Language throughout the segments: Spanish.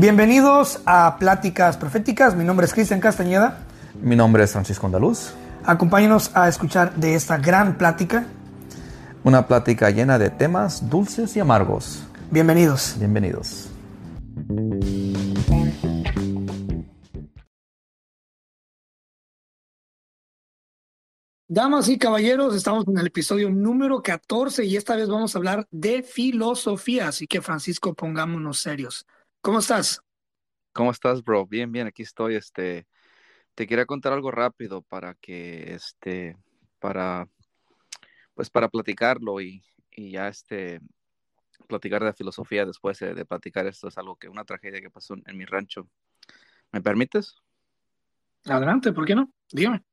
Bienvenidos a Pláticas Proféticas. Mi nombre es Cristian Castañeda. Mi nombre es Francisco Andaluz. Acompáñenos a escuchar de esta gran plática. Una plática llena de temas dulces y amargos. Bienvenidos. Bienvenidos. Damas y caballeros, estamos en el episodio número 14 y esta vez vamos a hablar de filosofía, así que Francisco, pongámonos serios. ¿Cómo estás? ¿Cómo estás, bro? Bien, bien, aquí estoy. Este, te quería contar algo rápido para que, este, para, pues para platicarlo y, y ya, este, platicar de filosofía después de, de, platicar esto es algo que, una tragedia que pasó en, mi rancho. ¿Me permites? Adelante, ¿por qué no? Dígame.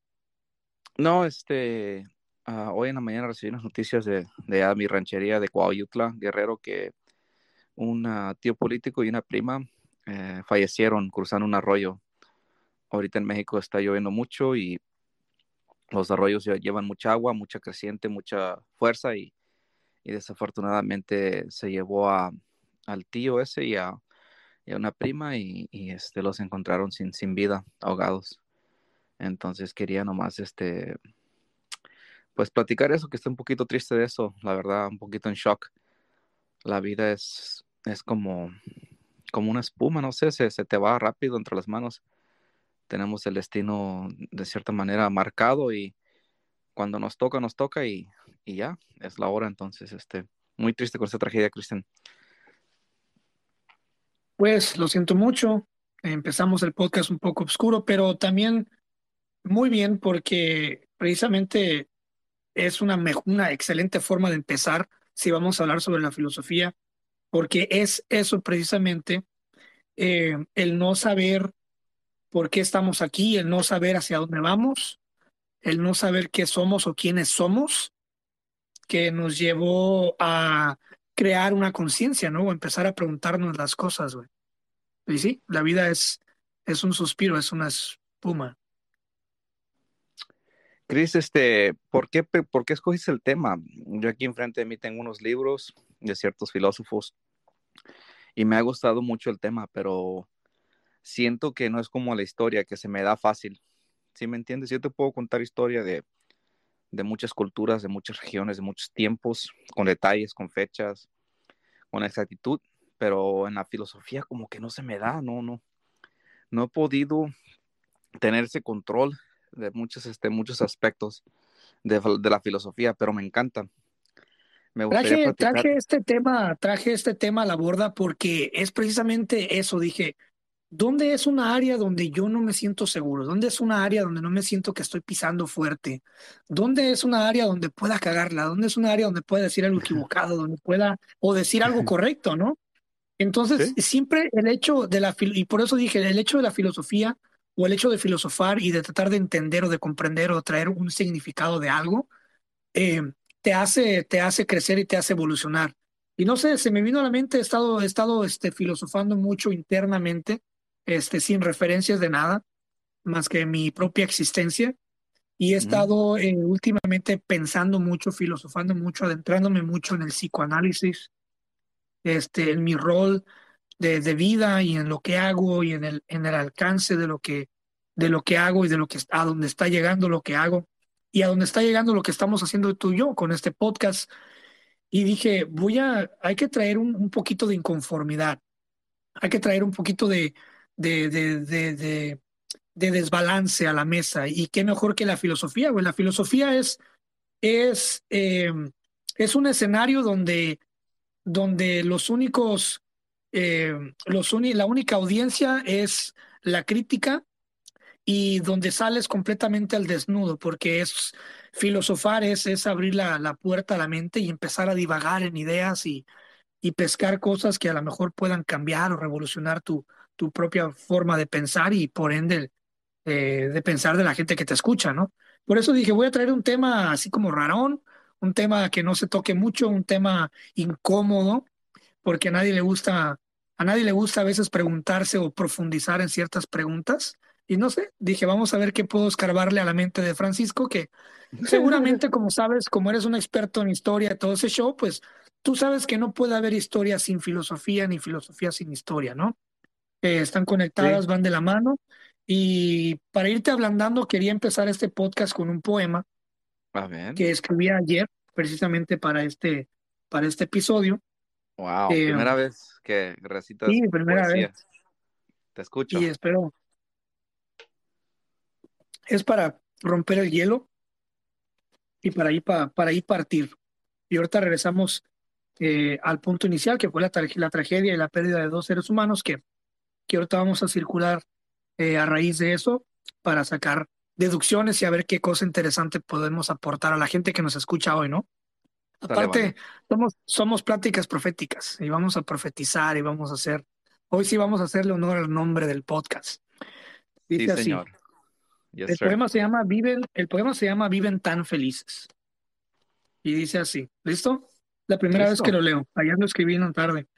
No, este, uh, hoy en la mañana recibí unas noticias de, de mi ranchería de Coahuila, Guerrero, que un tío político y una prima eh, fallecieron cruzando un arroyo. Ahorita en México está lloviendo mucho y los arroyos llevan mucha agua, mucha creciente, mucha fuerza y, y desafortunadamente se llevó a, al tío ese y a, a una prima y, y, este, los encontraron sin, sin vida, ahogados. Entonces quería nomás, este, pues platicar eso, que estoy un poquito triste de eso, la verdad, un poquito en shock. La vida es, es como, como una espuma, no sé, se, se te va rápido entre las manos. Tenemos el destino de cierta manera marcado y cuando nos toca, nos toca y, y ya, es la hora. Entonces, este, muy triste con esta tragedia, Cristian. Pues lo siento mucho. Empezamos el podcast un poco oscuro, pero también muy bien porque precisamente es una, una excelente forma de empezar si vamos a hablar sobre la filosofía, porque es eso precisamente, eh, el no saber por qué estamos aquí, el no saber hacia dónde vamos, el no saber qué somos o quiénes somos, que nos llevó a crear una conciencia, ¿no? O empezar a preguntarnos las cosas, güey. Y sí, la vida es, es un suspiro, es una espuma. Cris, este, ¿por qué, ¿por qué escogiste el tema? Yo aquí enfrente de mí tengo unos libros de ciertos filósofos y me ha gustado mucho el tema, pero siento que no es como la historia, que se me da fácil. ¿Sí me entiendes? Yo te puedo contar historia de, de muchas culturas, de muchas regiones, de muchos tiempos, con detalles, con fechas, con exactitud, pero en la filosofía como que no se me da, no, no. No he podido tener ese control de muchos, este, muchos aspectos de, de la filosofía, pero me encanta. Me traje, traje este tema, traje este tema a la borda porque es precisamente eso. Dije, ¿dónde es una área donde yo no me siento seguro? ¿Dónde es una área donde no me siento que estoy pisando fuerte? ¿Dónde es una área donde pueda cagarla? ¿Dónde es una área donde pueda decir algo equivocado? Donde pueda, o decir algo correcto, ¿no? Entonces, ¿Sí? siempre el hecho de la, y por eso dije, el hecho de la filosofía o el hecho de filosofar y de tratar de entender o de comprender o traer un significado de algo, eh, te, hace, te hace crecer y te hace evolucionar. Y no sé, se me vino a la mente, he estado, he estado este, filosofando mucho internamente, este, sin referencias de nada, más que mi propia existencia. Y he estado eh, últimamente pensando mucho, filosofando mucho, adentrándome mucho en el psicoanálisis, este, en mi rol de, de, vida y en lo que hago y en el, en el alcance de lo que, de lo que hago y de lo que a dónde está llegando lo que hago y a dónde está llegando lo que estamos haciendo tú y yo con este podcast. Y dije, voy a, hay que traer un, un poquito de inconformidad, hay que traer un poquito de, de, de desbalance a la mesa. Y qué mejor que la filosofía, güey. La filosofía es, es, eh, es un escenario donde, donde los únicos eh, los uni la única audiencia es la crítica y donde sales completamente al desnudo, porque es filosofar, es, es abrir la, la, puerta a la mente y empezar a divagar en ideas y, y pescar cosas que a lo mejor puedan cambiar o revolucionar tu, tu propia forma de pensar y por ende eh, de pensar de la gente que te escucha, ¿no? Por eso dije, voy a traer un tema así como rarón, un tema que no se toque mucho, un tema incómodo, porque a nadie le gusta a nadie le gusta a veces preguntarse o profundizar en ciertas preguntas. Y no sé, dije, vamos a ver qué puedo escarbarle a la mente de Francisco, que seguramente, como sabes, como eres un experto en historia y todo ese show, pues tú sabes que no puede haber historia sin filosofía ni filosofía sin historia, ¿no? eh, están conectadas, van de la mano. Y para irte ablandando, quería empezar este podcast con un poema que escribí ayer, precisamente para este, para este episodio. Wow, eh, primera vez que recitas. Sí, primera vez. Te escucho. Y espero. Es para romper el hielo y para ir, para, para ir partir. Y ahorita regresamos eh, al punto inicial, que fue la, la, tragedia y la pérdida de dos seres humanos, que, que ahorita vamos a circular eh, a raíz de eso para sacar deducciones y a ver qué cosa interesante podemos aportar a la gente que nos escucha hoy, ¿no? Aparte, somos, somos pláticas proféticas y vamos a profetizar y vamos a hacer, hoy sí vamos a hacerle honor al nombre del podcast. Dice así. El poema se llama Viven, el poema se llama Viven tan felices. Y dice así, ¿listo? La primera vez que lo leo, ayer lo escribí en la tarde.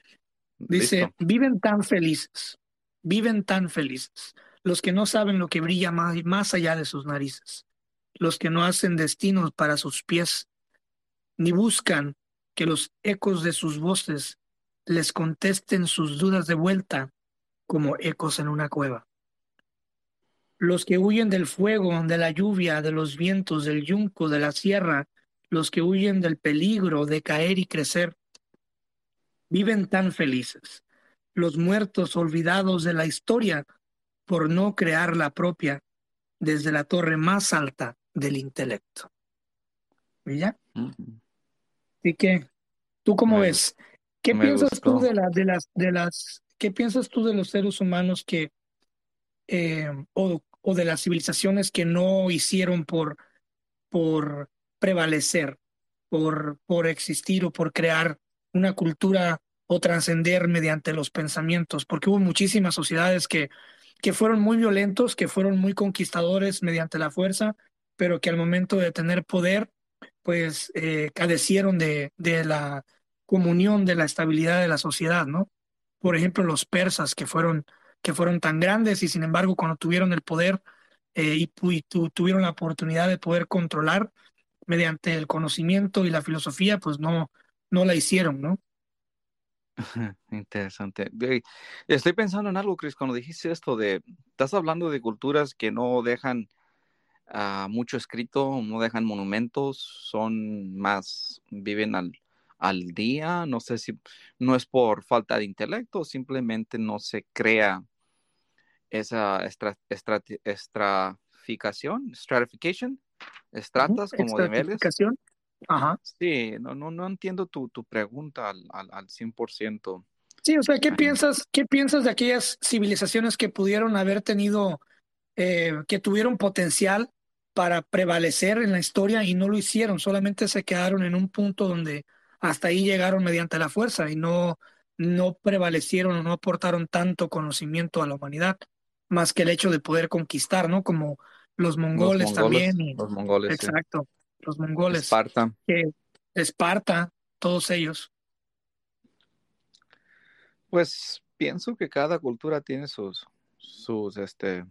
Dice, viven tan felices, viven tan felices, los que no saben lo que brilla más, más allá de sus narices, los que no hacen destinos para sus pies, ni buscan que los ecos de sus voces les contesten sus dudas de vuelta como ecos en una cueva. Los que huyen del fuego, de la lluvia, de los vientos, del yunco, de la sierra, los que huyen del peligro de caer y crecer, viven tan felices. Los muertos olvidados de la historia por no crear la propia desde la torre más alta del intelecto. ¿Y ya? Así que, ¿tú cómo ves? ¿Qué piensas tú de, de las, de las, qué piensas tú de los seres humanos que, eh, o, o, de las civilizaciones que no hicieron por, por prevalecer, por, por existir o por crear una cultura o trascender mediante los pensamientos? Porque hubo muchísimas sociedades que, que fueron muy violentos, que fueron muy conquistadores mediante la fuerza, pero que al momento de tener poder pues eh, cadecieron de, de la comunión, de la estabilidad de la sociedad, ¿no? Por ejemplo, los persas que fueron, que fueron tan grandes y sin embargo cuando tuvieron el poder eh, y, tuvieron la oportunidad de poder controlar mediante el conocimiento y la filosofía, pues no, no la hicieron, ¿no? Interesante. Estoy pensando en algo, Chris, cuando dijiste esto de, estás hablando de culturas que no dejan mucho escrito, no dejan monumentos, son más, viven al, al día, no sé si no es por falta de intelecto, simplemente no se crea esa estratificación, stratification, estratas como niveles. Ajá. Sí, no, no, no entiendo tu, tu pregunta al, al, al 100%. Sí, o sea, ¿qué piensas, ¿qué piensas de aquellas civilizaciones que pudieron haber tenido, eh, que tuvieron potencial para prevalecer en la historia y no lo hicieron, solamente se quedaron en un punto donde hasta ahí llegaron mediante la fuerza y no, no prevalecieron o no aportaron tanto conocimiento a la humanidad, más que el hecho de poder conquistar, ¿no? Como los mongoles, también. los mongoles. Exacto, los mongoles. Esparta. Esparta, todos ellos. Pues pienso que cada cultura tiene sus, sus, este,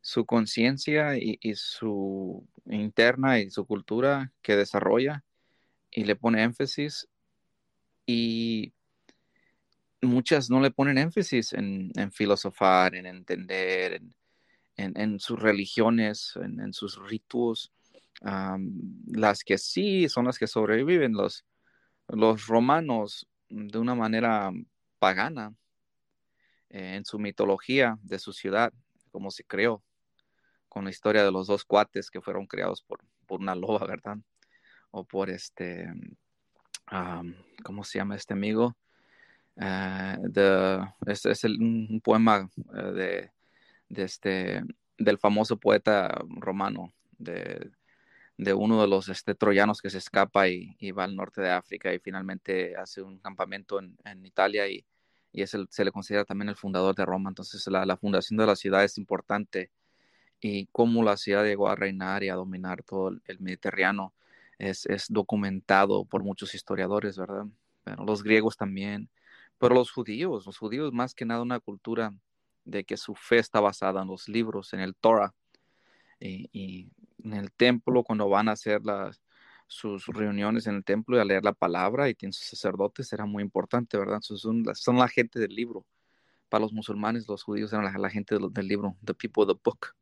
su conciencia y, su interna y su cultura que desarrolla y le pone énfasis y muchas no le ponen énfasis en, filosofar, en entender, en, sus religiones, en, sus ritos. las que sí son las que sobreviven, los, los romanos de una manera pagana eh, en su mitología de su ciudad, como se creó con la historia de los dos cuates que fueron creados por, por una loba, ¿verdad? O por este, ¿cómo se llama este amigo? Uh, es, es un poema eh, de, de, este, del famoso poeta romano, de, de uno de los este, troyanos que se escapa y, va al norte de África y finalmente hace un campamento en, en Italia y, y el, se le considera también el fundador de Roma. Entonces la fundación de la ciudad es importante y cómo la ciudad llegó a reinar y a dominar todo el, Mediterráneo es, documentado por muchos historiadores, ¿verdad? Pero los griegos también, pero los judíos, los judíos más que nada una cultura de que su fe está basada en los libros, en el Torah, y, en el templo cuando van a hacer las, sus reuniones en el templo y a leer la palabra y tienen sus sacerdotes, era muy importante, ¿verdad? Son, son la gente del libro para los musulmanes, los judíos eran la, gente del, libro, The People of the Book.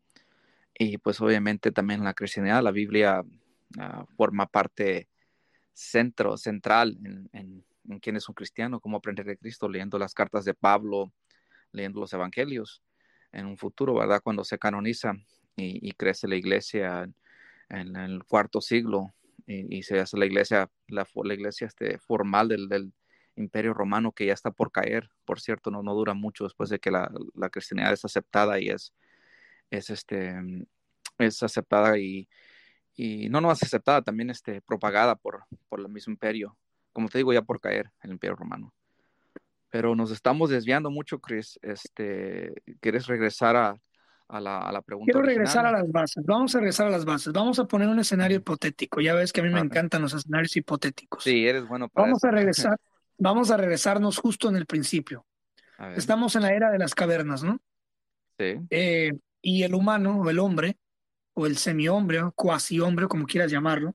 Y pues obviamente también la cristianidad, la Biblia ah, forma parte centro, central en, quién es un cristiano, cómo aprender de Cristo, leyendo las cartas de Pablo, leyendo los evangelios. En un futuro, ¿verdad? Cuando se canoniza y, crece la iglesia en, el cuarto siglo y, se hace la iglesia, la, la iglesia este, formal del, del imperio romano que ya está por caer, por cierto, no, no dura mucho después de que la, la cristianidad es aceptada y es, es, este, es aceptada y, y no no es aceptada, también este, propagada por, por el mismo imperio, como te digo, ya por caer el imperio romano. Pero nos estamos desviando mucho, Chris. Este, ¿Quieres regresar a, a, la, a la, pregunta? Quiero regresar a las bases. Vamos a regresar a las bases. Vamos a poner un escenario hipotético. Ya ves que a mí me encantan los escenarios hipotéticos. Sí, eres bueno para Vamos a regresar. vamos a regresarnos justo en el principio. Estamos en la era de las cavernas, ¿no? Sí. Eh, y el humano, o el hombre, o el semi-hombre, o cuasi hombre, como quieras llamarlo,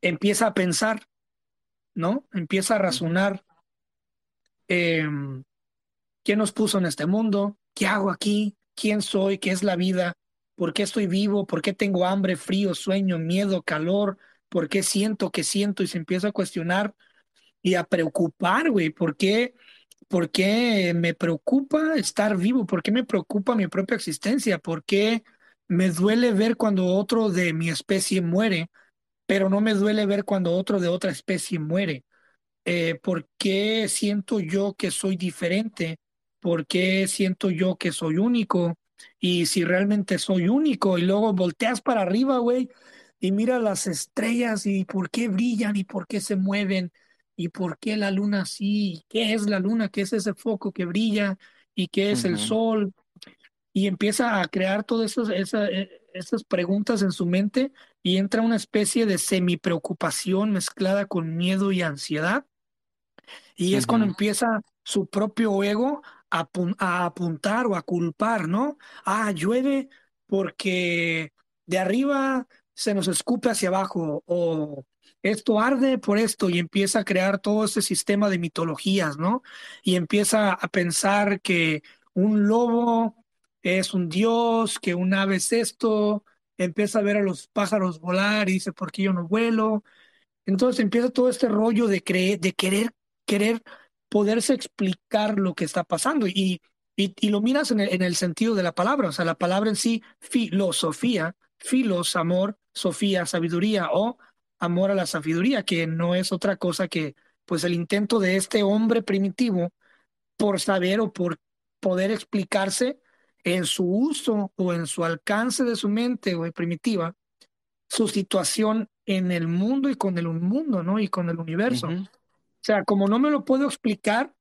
empieza a pensar, ¿no? Empieza a razonar. Em, ¿Quién nos puso en este mundo? ¿Qué hago aquí? ¿Quién soy? ¿Qué es la vida? ¿Por qué estoy vivo? ¿Por qué tengo hambre, frío, sueño, miedo, calor? ¿Por qué siento que siento? Y se empieza a cuestionar y a preocupar, güey. ¿Por qué, ¿Por qué me preocupa estar vivo? ¿Por qué me preocupa mi propia existencia? ¿Por qué me duele ver cuando otro de mi especie muere, pero no me duele ver cuando otro de otra especie muere? Eh, ¿Por qué siento yo que soy diferente? ¿Por qué siento yo que soy único? Y si realmente soy único y luego volteas para arriba, güey, y mira las estrellas y por qué brillan y por qué se mueven y por qué la luna sí, qué es la luna, qué es ese foco que brilla y qué es el sol. Y empieza a crear todas esas, eh, esas, preguntas en su mente y entra una especie de semi preocupación mezclada con miedo y ansiedad. Y es cuando empieza su propio ego a, a, apuntar o a culpar, ¿no? Ah, llueve porque de arriba se nos escupe hacia abajo o esto arde por esto y empieza a crear todo ese sistema de mitologías, ¿no? Y empieza a pensar que un lobo es un dios, que un ave es esto, empieza a ver a los pájaros volar y dice, ¿por qué yo no vuelo? Entonces empieza todo este rollo de, creer, de querer, querer poderse explicar lo que está pasando y, y, lo miras en el, en el sentido de la palabra, o sea, la palabra en sí, filosofía, filos, amor, sofía, sabiduría o amor a la sabiduría, que no es otra cosa que pues el intento de este hombre primitivo por saber o por poder explicarse en su uso o en su alcance de su mente o primitiva su situación en el mundo y con el mundo, ¿no? Y con el universo. O sea, como no me lo puedo explicar,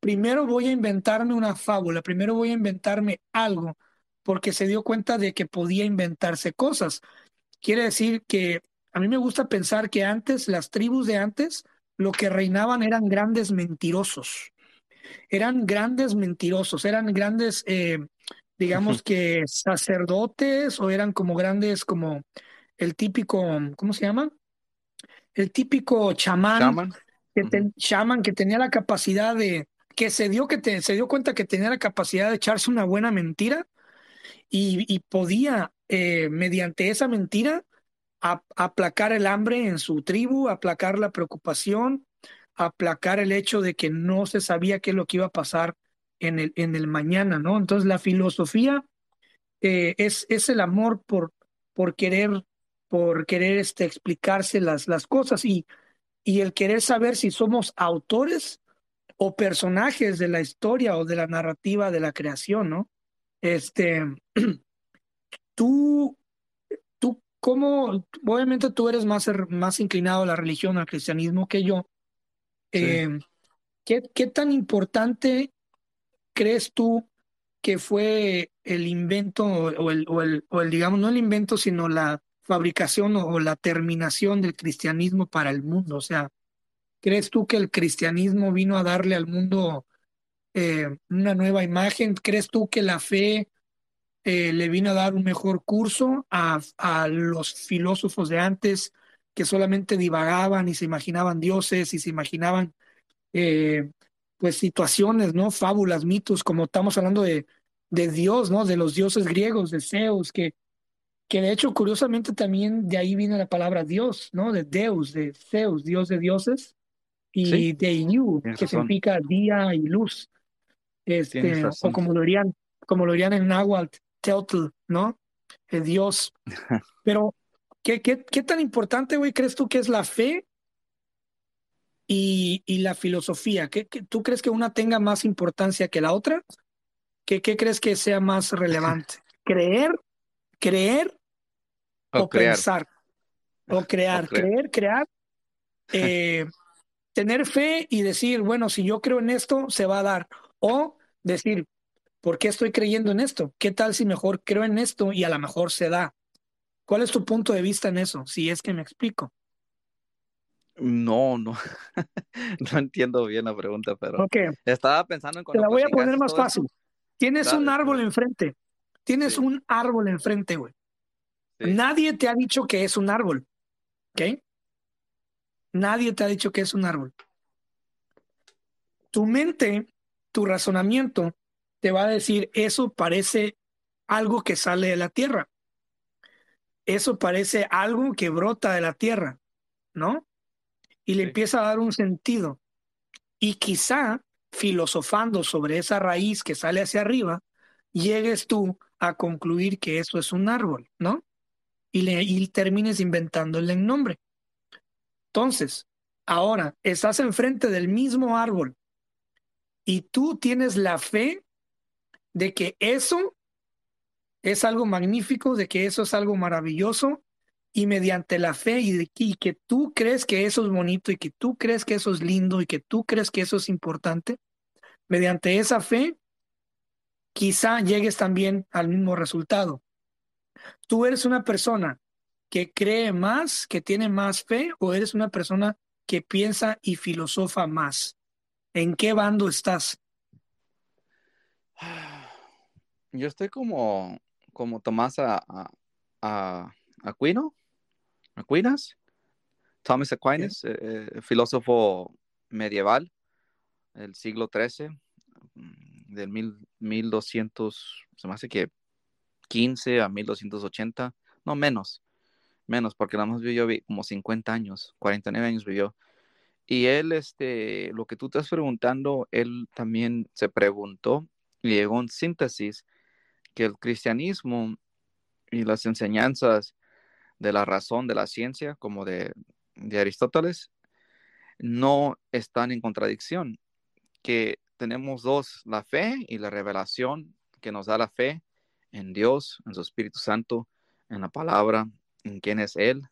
primero voy a inventarme una fábula, primero voy a inventarme algo, porque se dio cuenta de que podía inventarse cosas. Quiere decir que a mí me gusta pensar que antes, las tribus de antes, lo que reinaban eran grandes mentirosos. Eran grandes mentirosos, eran grandes, eh, digamos que sacerdotes o eran como grandes, como el típico, ¿cómo se llama? El típico chamán, Que, que tenía la capacidad de, que se dio, que se dio cuenta que tenía la capacidad de echarse una buena mentira y, podía, eh, mediante esa mentira, aplacar el hambre en su tribu, aplacar la preocupación, aplacar el hecho de que no se sabía qué es lo que iba a pasar en el, en el mañana, ¿no? Entonces la filosofía eh, es, es el amor por, por querer, por querer este, explicarse las, las cosas y, y el querer saber si somos autores o personajes de la historia o de la narrativa de la creación, ¿no? Este, tú ¿Cómo, obviamente tú eres más, más inclinado a la religión, al cristianismo que yo? Eh, ¿qué, ¿Qué tan importante crees tú que fue el invento o el, o el, digamos, no el invento, sino la fabricación o, la terminación del cristianismo para el mundo? O sea, ¿crees tú que el cristianismo vino a darle al mundo eh, una nueva imagen? ¿Crees tú que la fe eh, le vino a dar un mejor curso a, a, los filósofos de antes que solamente divagaban y se imaginaban dioses y se imaginaban eh, pues situaciones, ¿no? Fábulas, mitos, como estamos hablando de, de Dios, ¿no? De los dioses griegos, de Zeus, que, que de hecho, curiosamente, también de ahí viene la palabra Dios, ¿no? De Deus, de Zeus, Dios de dioses, y de You, que significa día y luz. Este, o como lo dirían, como lo dirían en náhuatl, Teotl, ¿no? El Dios. Pero, ¿qué, qué, qué tan importante, güey, crees tú que es la fe y, y la filosofía? ¿Qué, tú crees que una tenga más importancia que la otra? ¿Qué, qué crees que sea más relevante? ¿Creer, creer o, pensar? O crear, creer, crear. Eh, tener fe y decir, bueno, si yo creo en esto, se va a dar. O decir, ¿por qué estoy creyendo en esto? ¿Qué tal si mejor creo en esto y a lo mejor se da? ¿Cuál es tu punto de vista en eso? Si es que me explico. No, no. no entiendo bien la pregunta, pero estaba pensando en Te la voy a poner más fácil. Tienes un árbol enfrente. Tienes un árbol enfrente, güey. Nadie te ha dicho que es un árbol. ¿Ok? Nadie te ha dicho que es un árbol. Tu mente, tu razonamiento, te va a decir, eso parece algo que sale de la tierra. Eso parece algo que brota de la tierra, ¿no? Y le empieza a dar un sentido. Y quizá, filosofando sobre esa raíz que sale hacia arriba, llegues tú a concluir que eso es un árbol, ¿no? Y, le, y termines inventándole el nombre. Entonces, ahora estás enfrente del mismo árbol y tú tienes la fe de que eso es algo magnífico, de que eso es algo maravilloso y mediante la fe y, de, que tú crees que eso es bonito y que tú crees que eso es lindo y que tú crees que eso es importante, mediante esa fe, quizá llegues también al mismo resultado. Tú eres una persona que cree más, que tiene más fe, o eres una persona que piensa y filosofa más? ¿En qué bando estás? Yo estoy como, como Tomás a, a, Aquino, Aquinas, Thomas Aquinas, eh, eh, filósofo medieval del siglo XIII, mm, del mil, 1200, se me hace que 15 a 1280, no menos, menos, porque nada más vivió como 50 años, 49 años vivió. Y él, este, lo que tú estás preguntando, él también se preguntó y llegó en síntesis que el cristianismo y las enseñanzas de la razón de la ciencia, como de, Aristóteles, no están en contradicción, que tenemos dos, la fe y la revelación que nos da la fe en Dios, en su Espíritu Santo, en la palabra, en quién es Él,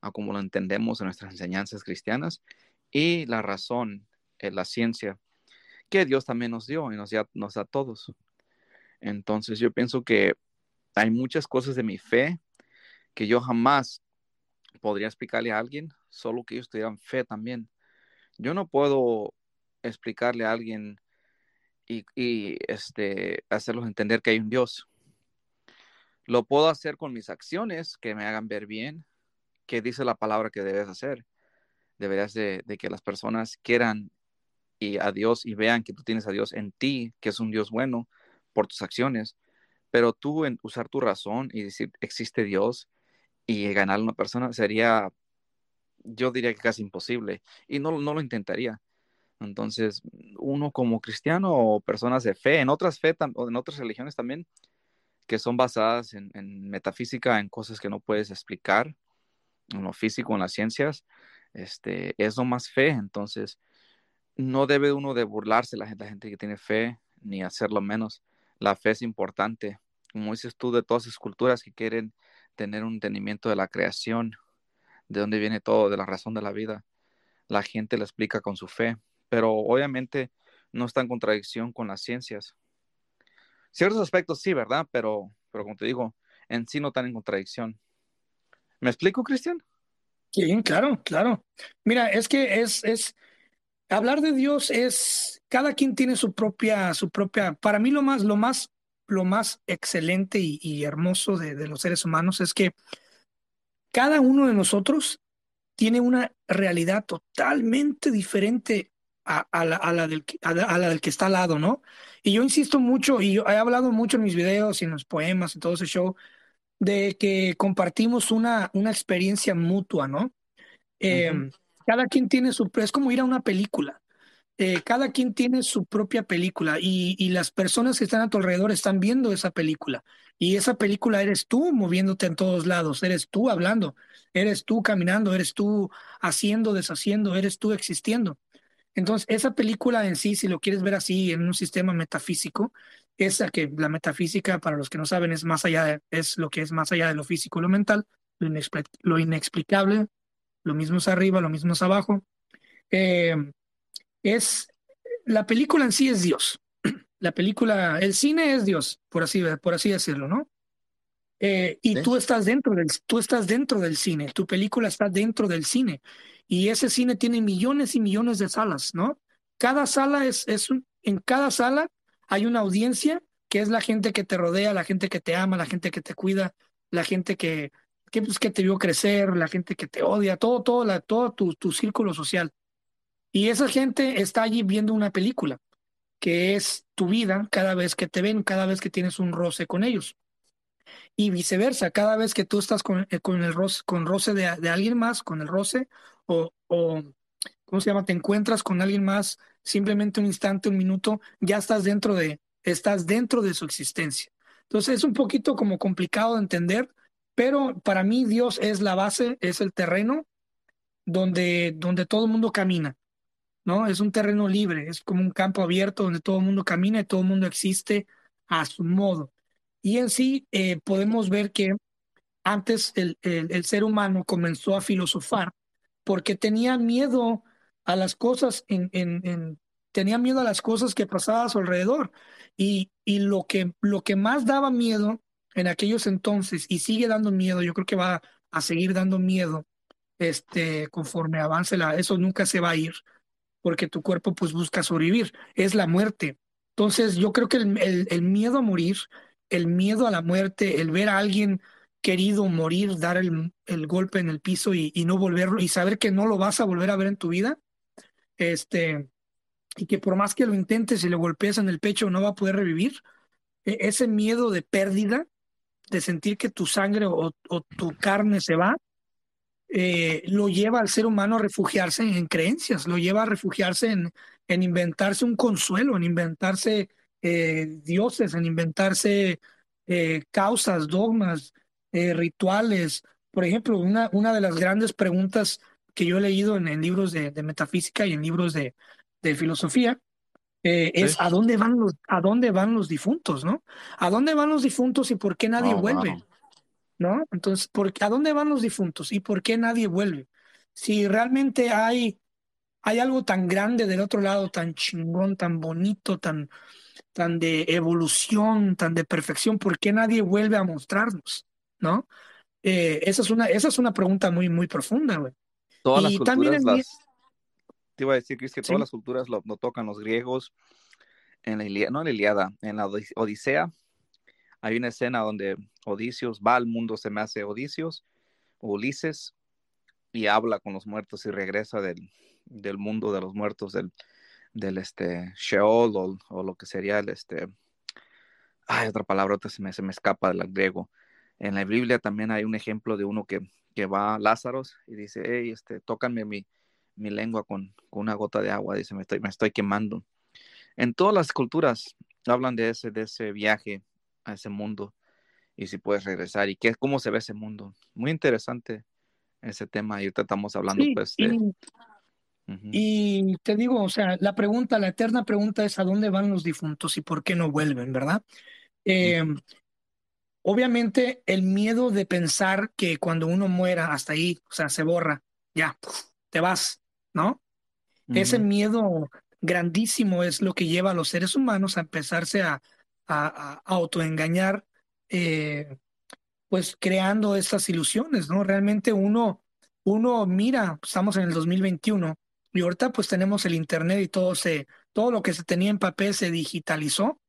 a cómo lo entendemos en nuestras enseñanzas cristianas, y la razón, en la ciencia, que Dios también nos dio y nos, da, nos da a todos. Entonces yo pienso que hay muchas cosas de mi fe que yo jamás podría explicarle a alguien, solo que ellos tuvieran fe también. Yo no puedo explicarle a alguien y, este, hacerlos entender que hay un Dios. Lo puedo hacer con mis acciones que me hagan ver bien, que dice la palabra que debes hacer. Deberías de, que las personas quieran y a Dios y vean que tú tienes a Dios en ti, que es un Dios bueno por tus acciones. Pero tú en usar tu razón y decir existe Dios y ganar a una persona sería, yo diría que casi imposible y no, no lo intentaría. Entonces, uno como cristiano o personas de fe, en otras fe o en otras religiones también, que son basadas en, metafísica, en cosas que no puedes explicar, en lo físico, en las ciencias, este, es lo más fe. Entonces, no debe uno de burlarse la gente, la gente que tiene fe, ni hacerlo menos. La fe es importante. Como dices tú, de todas esas culturas que quieren tener un entendimiento de la creación, de dónde viene todo, de la razón de la vida, la gente la explica con su fe. Pero obviamente no está en contradicción con las ciencias. Ciertos aspectos sí, ¿verdad? Pero, pero como te digo, en sí no están en contradicción. ¿Me explico, Cristian? Sí, claro, claro. Mira, es que es, es, hablar de Dios es, cada quien tiene su propia, su propia, para mí lo más, lo más, lo más excelente y, hermoso de, de los seres humanos es que cada uno de nosotros tiene una realidad totalmente diferente a, la, del, a, la, del, que está al lado, ¿no? Y yo insisto mucho, y yo he hablado mucho en mis videos y en los poemas y todo ese show, de que compartimos una, una experiencia mutua, ¿no? Em, cada quien tiene su, es como ir a una película. Eh, cada quien tiene su propia película y, las personas que están a tu alrededor están viendo esa película. Y esa película eres tú moviéndote en todos lados, eres tú hablando, eres tú caminando, eres tú haciendo, deshaciendo, eres tú existiendo. Entonces, esa película en sí, si lo quieres ver así en un sistema metafísico, esa que la metafísica, para los que no saben, es más allá de, es lo que es más allá de lo físico, lo mental, lo, inexplicable, lo mismo es arriba, lo mismo es abajo. Eh, es la película en sí es Dios. La película, el cine es Dios, por así, por así decirlo, ¿no? Eh, y tú estás dentro del, tú estás dentro del cine, tu película está dentro del cine. Y ese cine tiene millones y millones de salas, ¿no? Cada sala es, es un, en cada sala hay una audiencia que es la gente que te rodea, la gente que te ama, la gente que te cuida, la gente que, que, pues, que te vio crecer, la gente que te odia, todo, todo, la, todo tu, tu círculo social. Y esa gente está allí viendo una película, que es tu vida cada vez que te ven, cada vez que tienes un roce con ellos. Y viceversa, cada vez que tú estás con, eh, con el roce, con roce de, de alguien más, con el roce, o, o, ¿cómo se llama? Te encuentras con alguien más simplemente un instante, un minuto, ya estás dentro de, estás dentro de su existencia. Entonces es un poquito como complicado de entender, pero para mí Dios es la base, es el terreno donde, donde todo el mundo camina, ¿no? Es un terreno libre, es como un campo abierto donde todo el mundo camina y todo el mundo existe a su modo. Y en sí eh, podemos ver que antes el, el, el ser humano comenzó a filosofar porque tenía miedo a las cosas, en, en, tenía miedo a las cosas que pasaban a su alrededor. Y, y lo, que, lo que más daba miedo en aquellos entonces, y sigue dando miedo, yo creo que va a seguir dando miedo este, conforme avance la, eso nunca se va a ir, porque tu cuerpo pues busca sobrevivir, es la muerte. Entonces yo creo que el, el, miedo a morir, el miedo a la muerte, el ver a alguien querido morir, dar el, el golpe en el piso y, y, no volverlo y saber que no lo vas a volver a ver en tu vida, este, y que por más que lo intentes y lo golpees en el pecho no va a poder revivir, e, ese miedo de pérdida, de sentir que tu sangre o, tu carne se va, eh, lo lleva al ser humano a refugiarse en creencias, lo lleva a refugiarse en, en inventarse un consuelo, en inventarse eh, dioses, en inventarse eh, causas, dogmas, rituales. Por ejemplo, una, de las grandes preguntas que yo he leído en, libros de, metafísica y en libros de filosofía eh, es a dónde van los a dónde van los difuntos, ¿no? ¿A dónde van los difuntos y por qué nadie oh, vuelve? ¿No? Entonces, ¿por, ¿a dónde van los difuntos y por qué nadie vuelve? Si realmente hay hay algo tan grande del otro lado, tan chingón, tan bonito, tan tan de evolución, tan de perfección, ¿por qué nadie vuelve a mostrarnos? ¿no? Eh, esa, es una, esa es una pregunta muy, muy profunda, güey. Todas las culturas las... Te iba a decir, Chris, que todas las culturas lo, tocan. Los griegos, en la Iliada, no en la Iliada, en la Odisea, hay una escena donde Odisios va al mundo, se me hace Odisios, Ulises, y habla con los muertos y regresa del, del mundo de los muertos, del, del este, Sheol o, o, lo que sería el, este, ay, otra palabra, se me, se me escapa del griego, en la Biblia también hay un ejemplo de uno que, que va a Lázaro y dice, hey, este, tócame mi, mi lengua con, con, una gota de agua, dice, me estoy, me estoy quemando. En todas las culturas hablan de ese, de ese viaje a ese mundo y si puedes regresar y qué, cómo se ve ese mundo. Muy interesante ese tema y ahorita estamos hablando pues de... Y, te digo, o sea, la pregunta, la eterna pregunta es a dónde van los difuntos y por qué no vuelven, ¿verdad? Eh, Obviamente el miedo de pensar que cuando uno muera hasta ahí, o sea, se borra, ya, te vas, ¿no? Ese miedo grandísimo es lo que lleva a los seres humanos a empezarse a, a, autoengañar, eh, pues creando estas ilusiones, ¿no? Realmente uno, uno mira, estamos en el 2021 y ahorita pues tenemos el Internet y todo, se, todo lo que se tenía en papel se digitalizó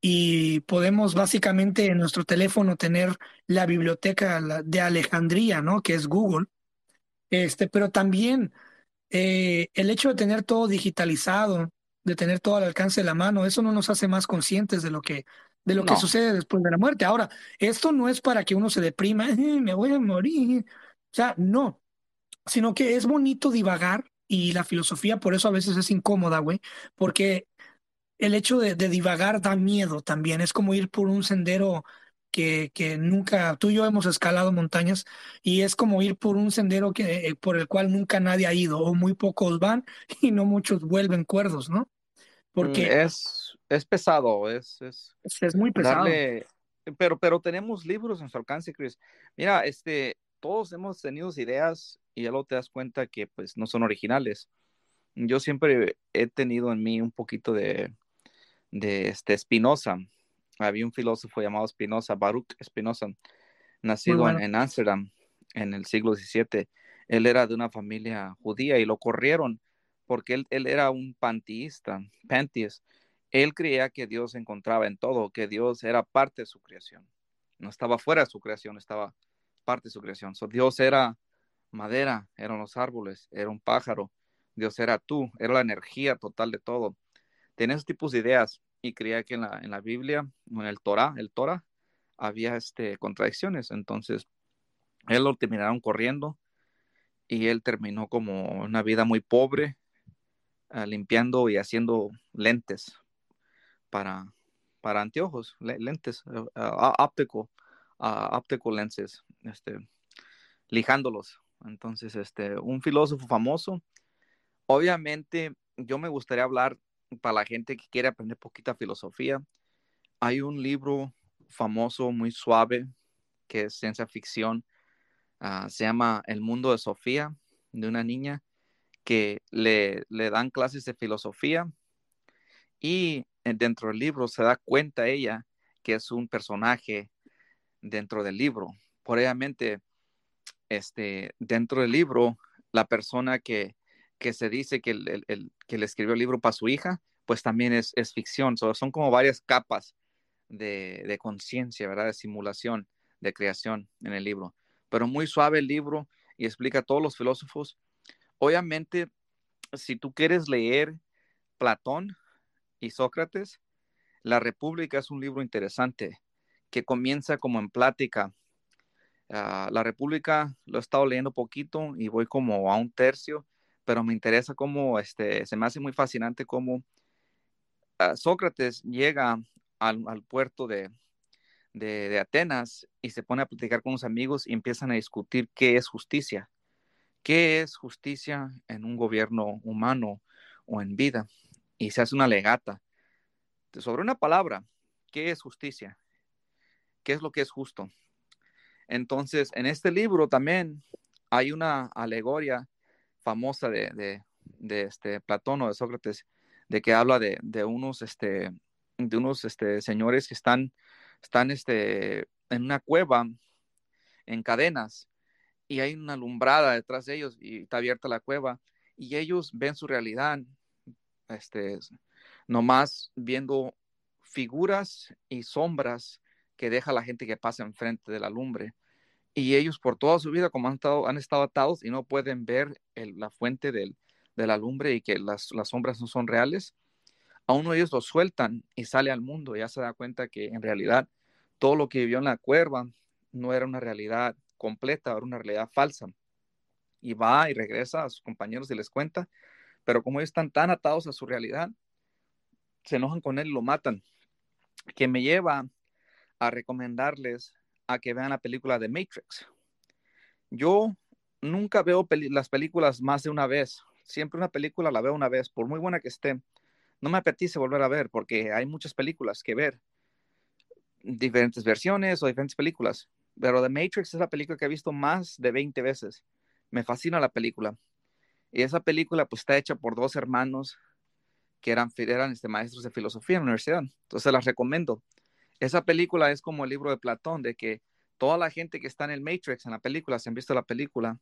y podemos básicamente en nuestro teléfono tener la biblioteca de Alejandría, ¿no? Que es Google. Este, pero también eh, el hecho de tener todo digitalizado, de tener todo al alcance de la mano, eso no nos hace más conscientes de lo que, de lo que sucede después de la muerte. Ahora, esto no es para que uno se deprima, me voy a morir. O sea, no, sino que es bonito divagar y la filosofía por eso a veces es incómoda, güey, porque el hecho de, divagar da miedo también, es como ir por un sendero que, que, nunca, tú y yo hemos escalado montañas y es como ir por un sendero que, eh, por el cual nunca nadie ha ido o muy pocos van y no muchos vuelven cuerdos, ¿no? Porque mm, es, es pesado, es, es, es muy pesado. pero, pero tenemos libros en nuestro alcance, Chris. Mira, este, todos hemos tenido ideas y ya luego te das cuenta que pues no son originales. Yo siempre he tenido en mí un poquito de, de este Spinoza. Había un filósofo llamado Spinoza, Baruch Spinoza, nacido en Ámsterdam en, el siglo XVII. Él era de una familia judía y lo corrieron porque él, él era un panteísta, panteísta. Él creía que Dios se encontraba en todo, que Dios era parte de su creación. No estaba fuera de su creación, estaba parte de su creación. So, Dios era madera, eran los árboles, era un pájaro, Dios era tú, era la energía total de todo. Tenía esos tipos de ideas y creía que en la, en la Biblia, en el Torah, el Torah, había este, contradicciones. Entonces, él lo terminaron corriendo y él terminó como una vida muy pobre, ah, limpiando y haciendo lentes para, para anteojos, lentes uh, óptico, óptico lenses, este, lijándolos. Entonces, este, un filósofo famoso. Obviamente, yo me gustaría hablar para la gente que quiere aprender poquita filosofía. Hay un libro famoso, muy suave, que es ciencia ficción. Ah, se llama El mundo de Sofía, de una niña que le, le dan clases de filosofía y dentro del libro se da cuenta ella que es un personaje dentro del libro. Por obviamente, este, dentro del libro, la persona que, que se dice que, el, que le escribió el libro para su hija, pues también es, ficción. son como varias capas de, de conciencia, ¿verdad? De simulación, de creación en el libro. Pero muy suave el libro y explica a todos los filósofos. Obviamente, si tú quieres leer Platón y Sócrates, La República es un libro interesante que comienza como en plática. Ah, la República lo he estado leyendo poquito y voy como a un tercio, pero me interesa cómo, este, se me hace muy fascinante cómo ah, Sócrates llega al, puerto de, de, Atenas y se pone a platicar con los amigos y empiezan a discutir qué es justicia. ¿Qué es justicia en un gobierno humano o en vida? Y se hace una legata sobre una palabra. ¿Qué es justicia? qué es lo que es justo. Entonces, en este libro también hay una alegoria famosa de, este Platón o de Sócrates, de que habla de, unos, este, de unos este, señores que están, están este, en una cueva en cadenas y hay una alumbrada detrás de ellos y está abierta la cueva y ellos ven su realidad, este, nomás viendo figuras y sombras que deja la gente que pasa enfrente de la lumbre. Y ellos por toda su vida, como han estado, han estado atados y no pueden ver la fuente del, de la lumbre y que las, sombras no son reales, a uno de ellos lo sueltan y sale al mundo. Ya se da cuenta que en realidad todo lo que vivió en la cuerva no era una realidad completa, era una realidad falsa. Y va y regresa a sus compañeros y les cuenta, pero como ellos están tan atados a su realidad, se enojan con él y lo matan. Que me lleva a recomendarles a que vean la película de Matrix. Yo nunca veo las películas más de una vez. Siempre una película la veo una vez, por muy buena que esté. No me apetece volver a ver porque hay muchas películas que ver. Diferentes versiones o diferentes películas. Pero The Matrix es la película que he visto más de 20 veces. Me fascina la película. Y esa película pues está hecha por dos hermanos que eran, eran este, maestros de filosofía en la universidad. Entonces las recomiendo. Esa película es como el libro de Platón, de que toda la gente que está en el Matrix, en la película, si han visto la película,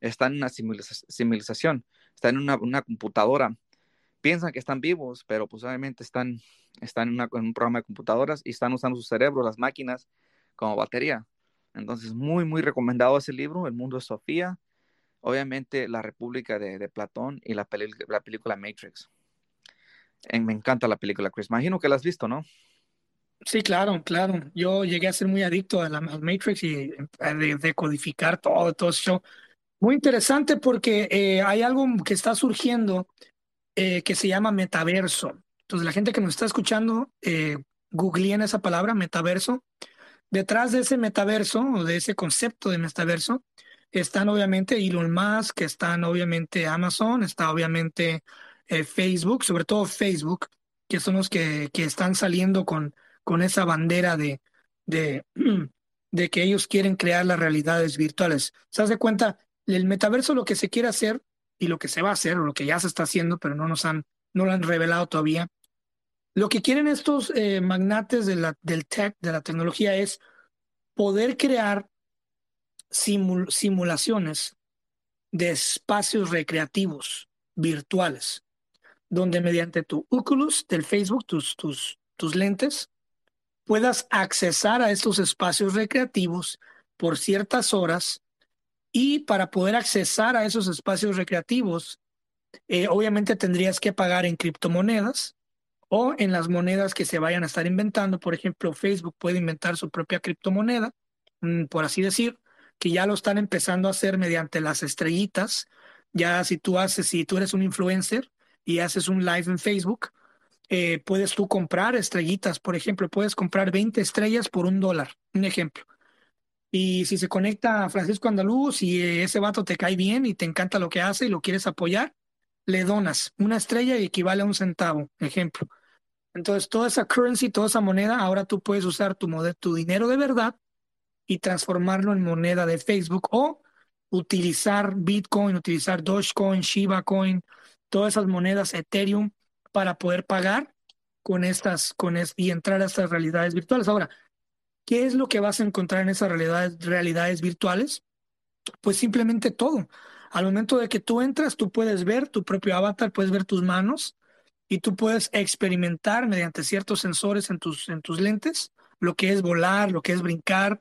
está en una civilización, está en una, computadora. Piensan que están vivos, pero pues obviamente están, están en, un programa de computadoras y están usando su cerebro, las máquinas, como batería. Entonces, muy, muy recomendado ese libro, El Mundo de Sofía. obviamente La República de, Platón y la, la película Matrix. me encanta la película, Chris. Imagino que la has visto, ¿no? Sí, claro, claro. Yo llegué a ser muy adicto a la Matrix y a decodificar todo, todo eso. Muy interesante porque eh, hay algo que está surgiendo eh, que se llama metaverso. Entonces, la gente que nos está escuchando, eh, googleen esa palabra, metaverso. Detrás de ese metaverso o de ese concepto de metaverso están obviamente Elon Musk, están obviamente Amazon, está obviamente eh, Facebook, sobre todo Facebook, que son los que, que están saliendo con, con esa bandera de, de, que ellos quieren crear las realidades virtuales. ¿Se hace cuenta? El metaverso lo que se quiere hacer y lo que se va a hacer, o lo que ya se está haciendo, pero no nos han, no lo han revelado todavía. Lo que quieren estos eh, magnates de la, del tech, de la tecnología, es poder crear simulaciones de espacios recreativos virtuales, donde mediante tu Oculus del Facebook, tus, tus, tus lentes, puedas accesar a estos espacios recreativos por ciertas horas y para poder accesar a esos espacios recreativos, eh, obviamente tendrías que pagar en criptomonedas o en las monedas que se vayan a estar inventando. Por ejemplo, Facebook puede inventar su propia criptomoneda, mm, por así decir, que ya lo están empezando a hacer mediante las estrellitas. Ya si tú haces, si tú eres un influencer y haces un live en Facebook, eh, puedes tú comprar estrellitas. Por ejemplo, puedes comprar 20 estrellas por un dólar, un ejemplo. Y si se conecta a Francisco Andaluz y ese vato te cae bien y te encanta lo que hace y lo quieres apoyar, le donas una estrella y equivale a un centavo, ejemplo. Entonces, toda esa currency, toda esa moneda, ahora tú puedes usar tu, tu dinero de verdad y transformarlo en moneda de Facebook o utilizar Bitcoin, utilizar Dogecoin, Shiba Coin, todas esas monedas Ethereum para poder pagar con estas, con y entrar a estas realidades virtuales. Ahora, ¿Qué es lo que vas a encontrar en esas realidades, realidades virtuales? Pues simplemente todo. Al momento de que tú entras, tú puedes ver tu propio avatar, puedes ver tus manos y tú puedes experimentar mediante ciertos sensores en tus, en tus lentes lo que es volar, lo que es brincar,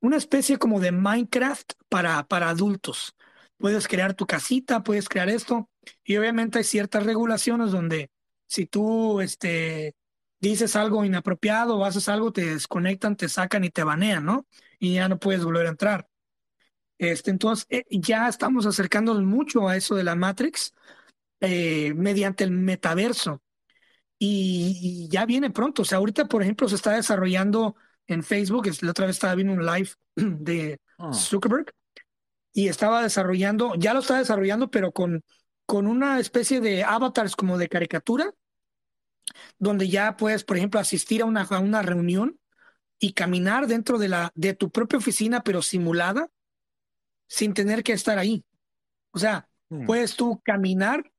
una especie como de Minecraft para, para adultos. Puedes crear tu casita, puedes crear esto y obviamente hay ciertas regulaciones donde si tú este, dices algo inapropiado o haces algo, te desconectan, te sacan y te banean, ¿no? Y ya no puedes volver a entrar. Este, entonces, eh, ya estamos acercándonos mucho a eso de la Matrix eh, mediante el metaverso. Y, ya viene pronto. O sea, ahorita, por ejemplo, se está desarrollando en Facebook. La otra vez estaba viendo un live de ah. Zuckerberg y estaba desarrollando, ya lo está desarrollando, pero con, con una especie de avatars como de caricatura donde ya puedes, por ejemplo, asistir a una, a una reunión y caminar dentro de, la, de tu propia oficina, pero simulada, sin tener que estar ahí. O sea, hmm. puedes tú caminar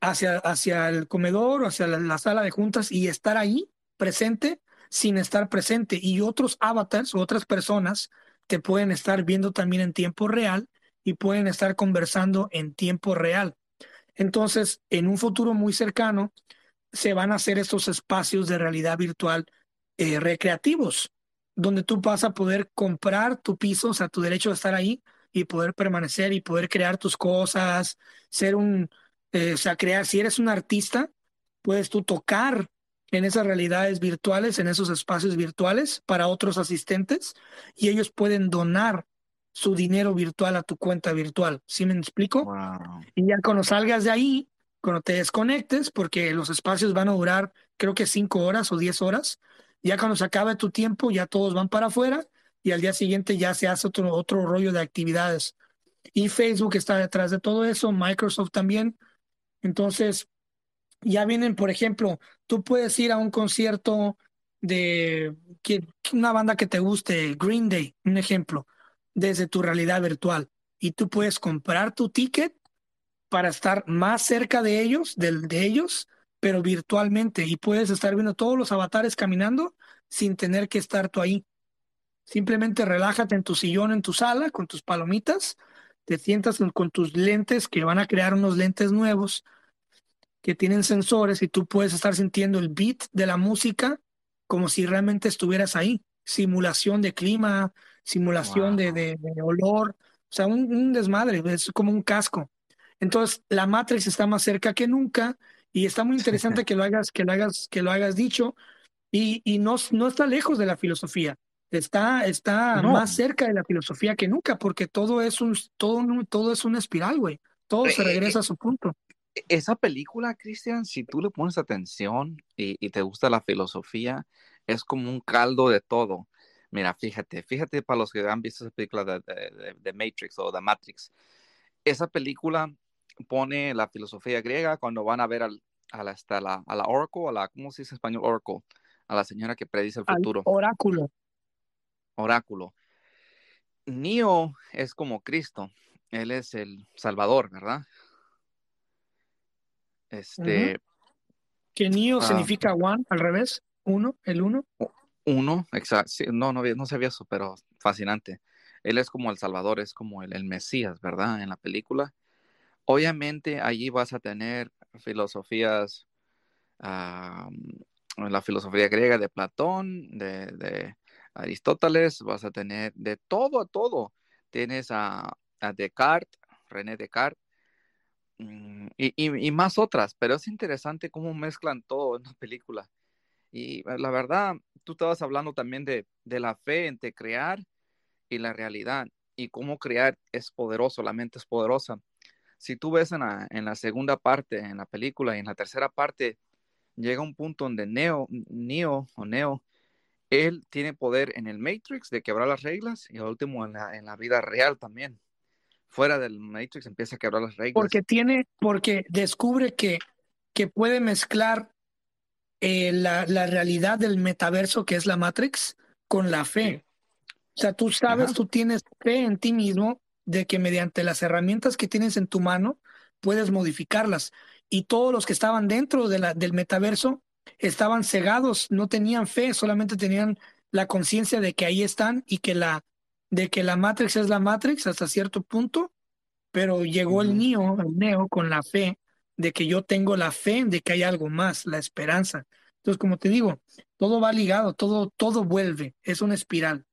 hacia, hacia el comedor o hacia la, sala de juntas y estar ahí presente sin estar presente. Y otros avatars o otras personas te pueden estar viendo también en tiempo real y pueden estar conversando en tiempo real. Entonces, en un futuro muy cercano, se van a hacer estos espacios de realidad virtual eh, recreativos, donde tú vas a poder comprar tu piso, o sea, tu derecho a estar ahí y poder permanecer y poder crear tus cosas, ser un, eh, o sea, crear, si eres un artista, puedes tú tocar en esas realidades virtuales, en esos espacios virtuales para otros asistentes y ellos pueden donar su dinero virtual a tu cuenta virtual. ¿Sí me explico? Y ya cuando salgas de ahí, cuando te desconectes, porque los espacios van a durar creo que cinco horas o diez horas, ya cuando se acabe tu tiempo, ya todos van para afuera y al día siguiente ya se hace otro, otro rollo de actividades. Y Facebook está detrás de todo eso, Microsoft también. Entonces, ya vienen, por ejemplo, tú puedes ir a un concierto de una banda que te guste, Green Day, un ejemplo, desde tu realidad virtual. Y tú puedes comprar tu ticket para estar más cerca de ellos, del de ellos, pero virtualmente. Y puedes estar viendo todos los avatares caminando sin tener que estar tú ahí. Simplemente relájate en tu sillón, en tu sala, con tus palomitas, te sientas con tus lentes que van a crear unos lentes nuevos que tienen sensores y tú puedes estar sintiendo el beat de la música como si realmente estuvieras ahí. Simulación de clima, simulación de, de olor, O sea, un, desmadre, es como un casco. Entonces, la Matrix está más cerca que nunca y está muy interesante que lo hagas, que lo hagas, que lo hagas dicho y, y no, no está lejos de la filosofía. Está, está más cerca de la filosofía que nunca porque todo es un, todo, todo es una espiral, güey. Todo se eh, regresa a su punto. E, esa película, Cristian, si tú le pones atención y, y te gusta la filosofía, es como un caldo de todo. Mira, fíjate, fíjate para los que han visto esa película de, Matrix o de Matrix. Esa película pone la filosofía griega cuando van a ver al, a, la, a, la, a la Oracle, a la, ¿cómo se dice en español? Oracle, a la señora que predice el futuro. oráculo. Oráculo. Neo es como Cristo, él es el Salvador, ¿verdad? Este. Que Neo ah. significa one, al revés, uno, el uno. Uno, exacto. no, no, no sabía eso, pero fascinante. Él es como el Salvador, es como el, Mesías, ¿verdad? En la película. Obviamente allí vas a tener filosofías, la filosofía griega de Platón, de, Aristóteles, vas a tener de todo a todo. Tienes a, Descartes, René Descartes, mm, y, más otras, pero es interesante cómo mezclan todo en la película. Y eh, la verdad, tú estabas hablando también de, la fe entre crear y la realidad y cómo crear es poderoso, la mente es poderosa. Si tú ves en la, segunda parte, en la película y en la tercera parte, llega un punto donde Neo, Neo o Neo, él tiene poder en el Matrix de quebrar las reglas y al último en la, en la vida real también. Fuera del Matrix empieza a quebrar las reglas. Porque tiene, porque descubre que, que puede mezclar eh, la, la, realidad del metaverso que es la Matrix con la fe. O sea, tú sabes, tú tienes fe en ti mismo de que mediante las herramientas que tienes en tu mano puedes modificarlas. Y todos los que estaban dentro de la, del metaverso estaban cegados, no tenían fe, solamente tenían la conciencia de que ahí están y que la, de que la Matrix es la Matrix hasta cierto punto, pero llegó el Neo, el Neo con la fe de que yo tengo la fe de que hay algo más, la esperanza. Entonces, como te digo, todo va ligado, todo, todo vuelve, es una espiral.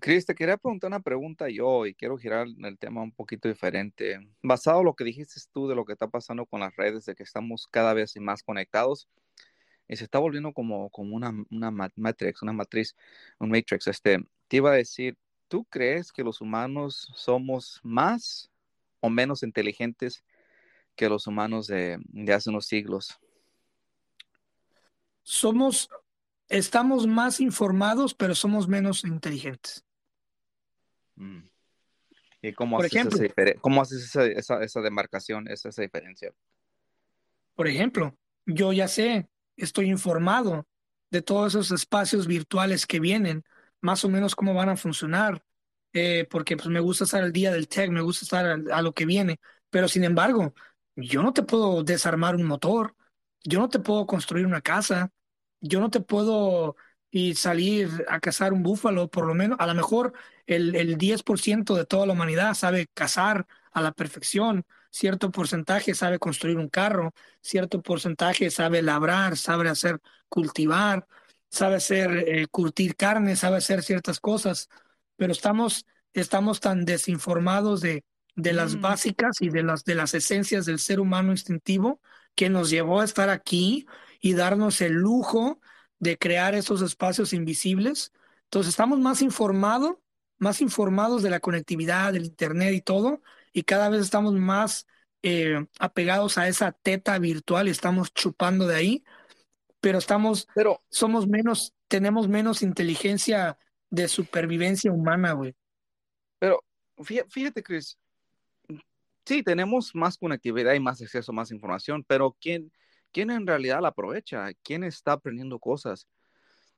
Cris, te quería preguntar una pregunta yo y quiero girar el tema un poquito diferente. Basado en lo que dijiste tú de lo que está pasando con las redes, de que estamos cada vez más conectados y se está volviendo como, como una, una matrix, una matriz, un matrix. Este, te iba a decir, ¿tú crees que los humanos somos más o menos inteligentes que los humanos de, hace unos siglos. Somos, estamos más informados, pero somos menos inteligentes. Mm. ¿Y cómo haces, ejemplo, esa, cómo haces esa, esa, demarcación, esa, esa diferencia? Por ejemplo, yo ya sé, estoy informado de todos esos espacios virtuales que vienen, más o menos cómo van a funcionar, eh, porque pues, me gusta estar al día del tech, me gusta estar a, lo que viene, pero sin embargo, yo no te puedo desarmar un motor, yo no te puedo construir una casa, yo no te puedo y salir a cazar un búfalo, por lo menos, a lo mejor el, el 10% de toda la humanidad sabe cazar a la perfección, cierto porcentaje sabe construir un carro, cierto porcentaje sabe labrar, sabe hacer cultivar, sabe hacer eh, curtir carne, sabe hacer ciertas cosas, pero estamos, estamos tan desinformados de, de las mm. básicas y de las, de las esencias del ser humano instintivo que nos llevó a estar aquí y darnos el lujo de crear esos espacios invisibles. Entonces estamos más informados, más informados de la conectividad, del Internet y todo, y cada vez estamos más eh, apegados a esa teta virtual y estamos chupando de ahí, pero estamos, pero, somos menos, tenemos menos inteligencia de supervivencia humana, güey. Pero fíjate, Chris, sí, tenemos más conectividad y más acceso a más información, pero ¿quién, quién en realidad la aprovecha? ¿Quién está aprendiendo cosas?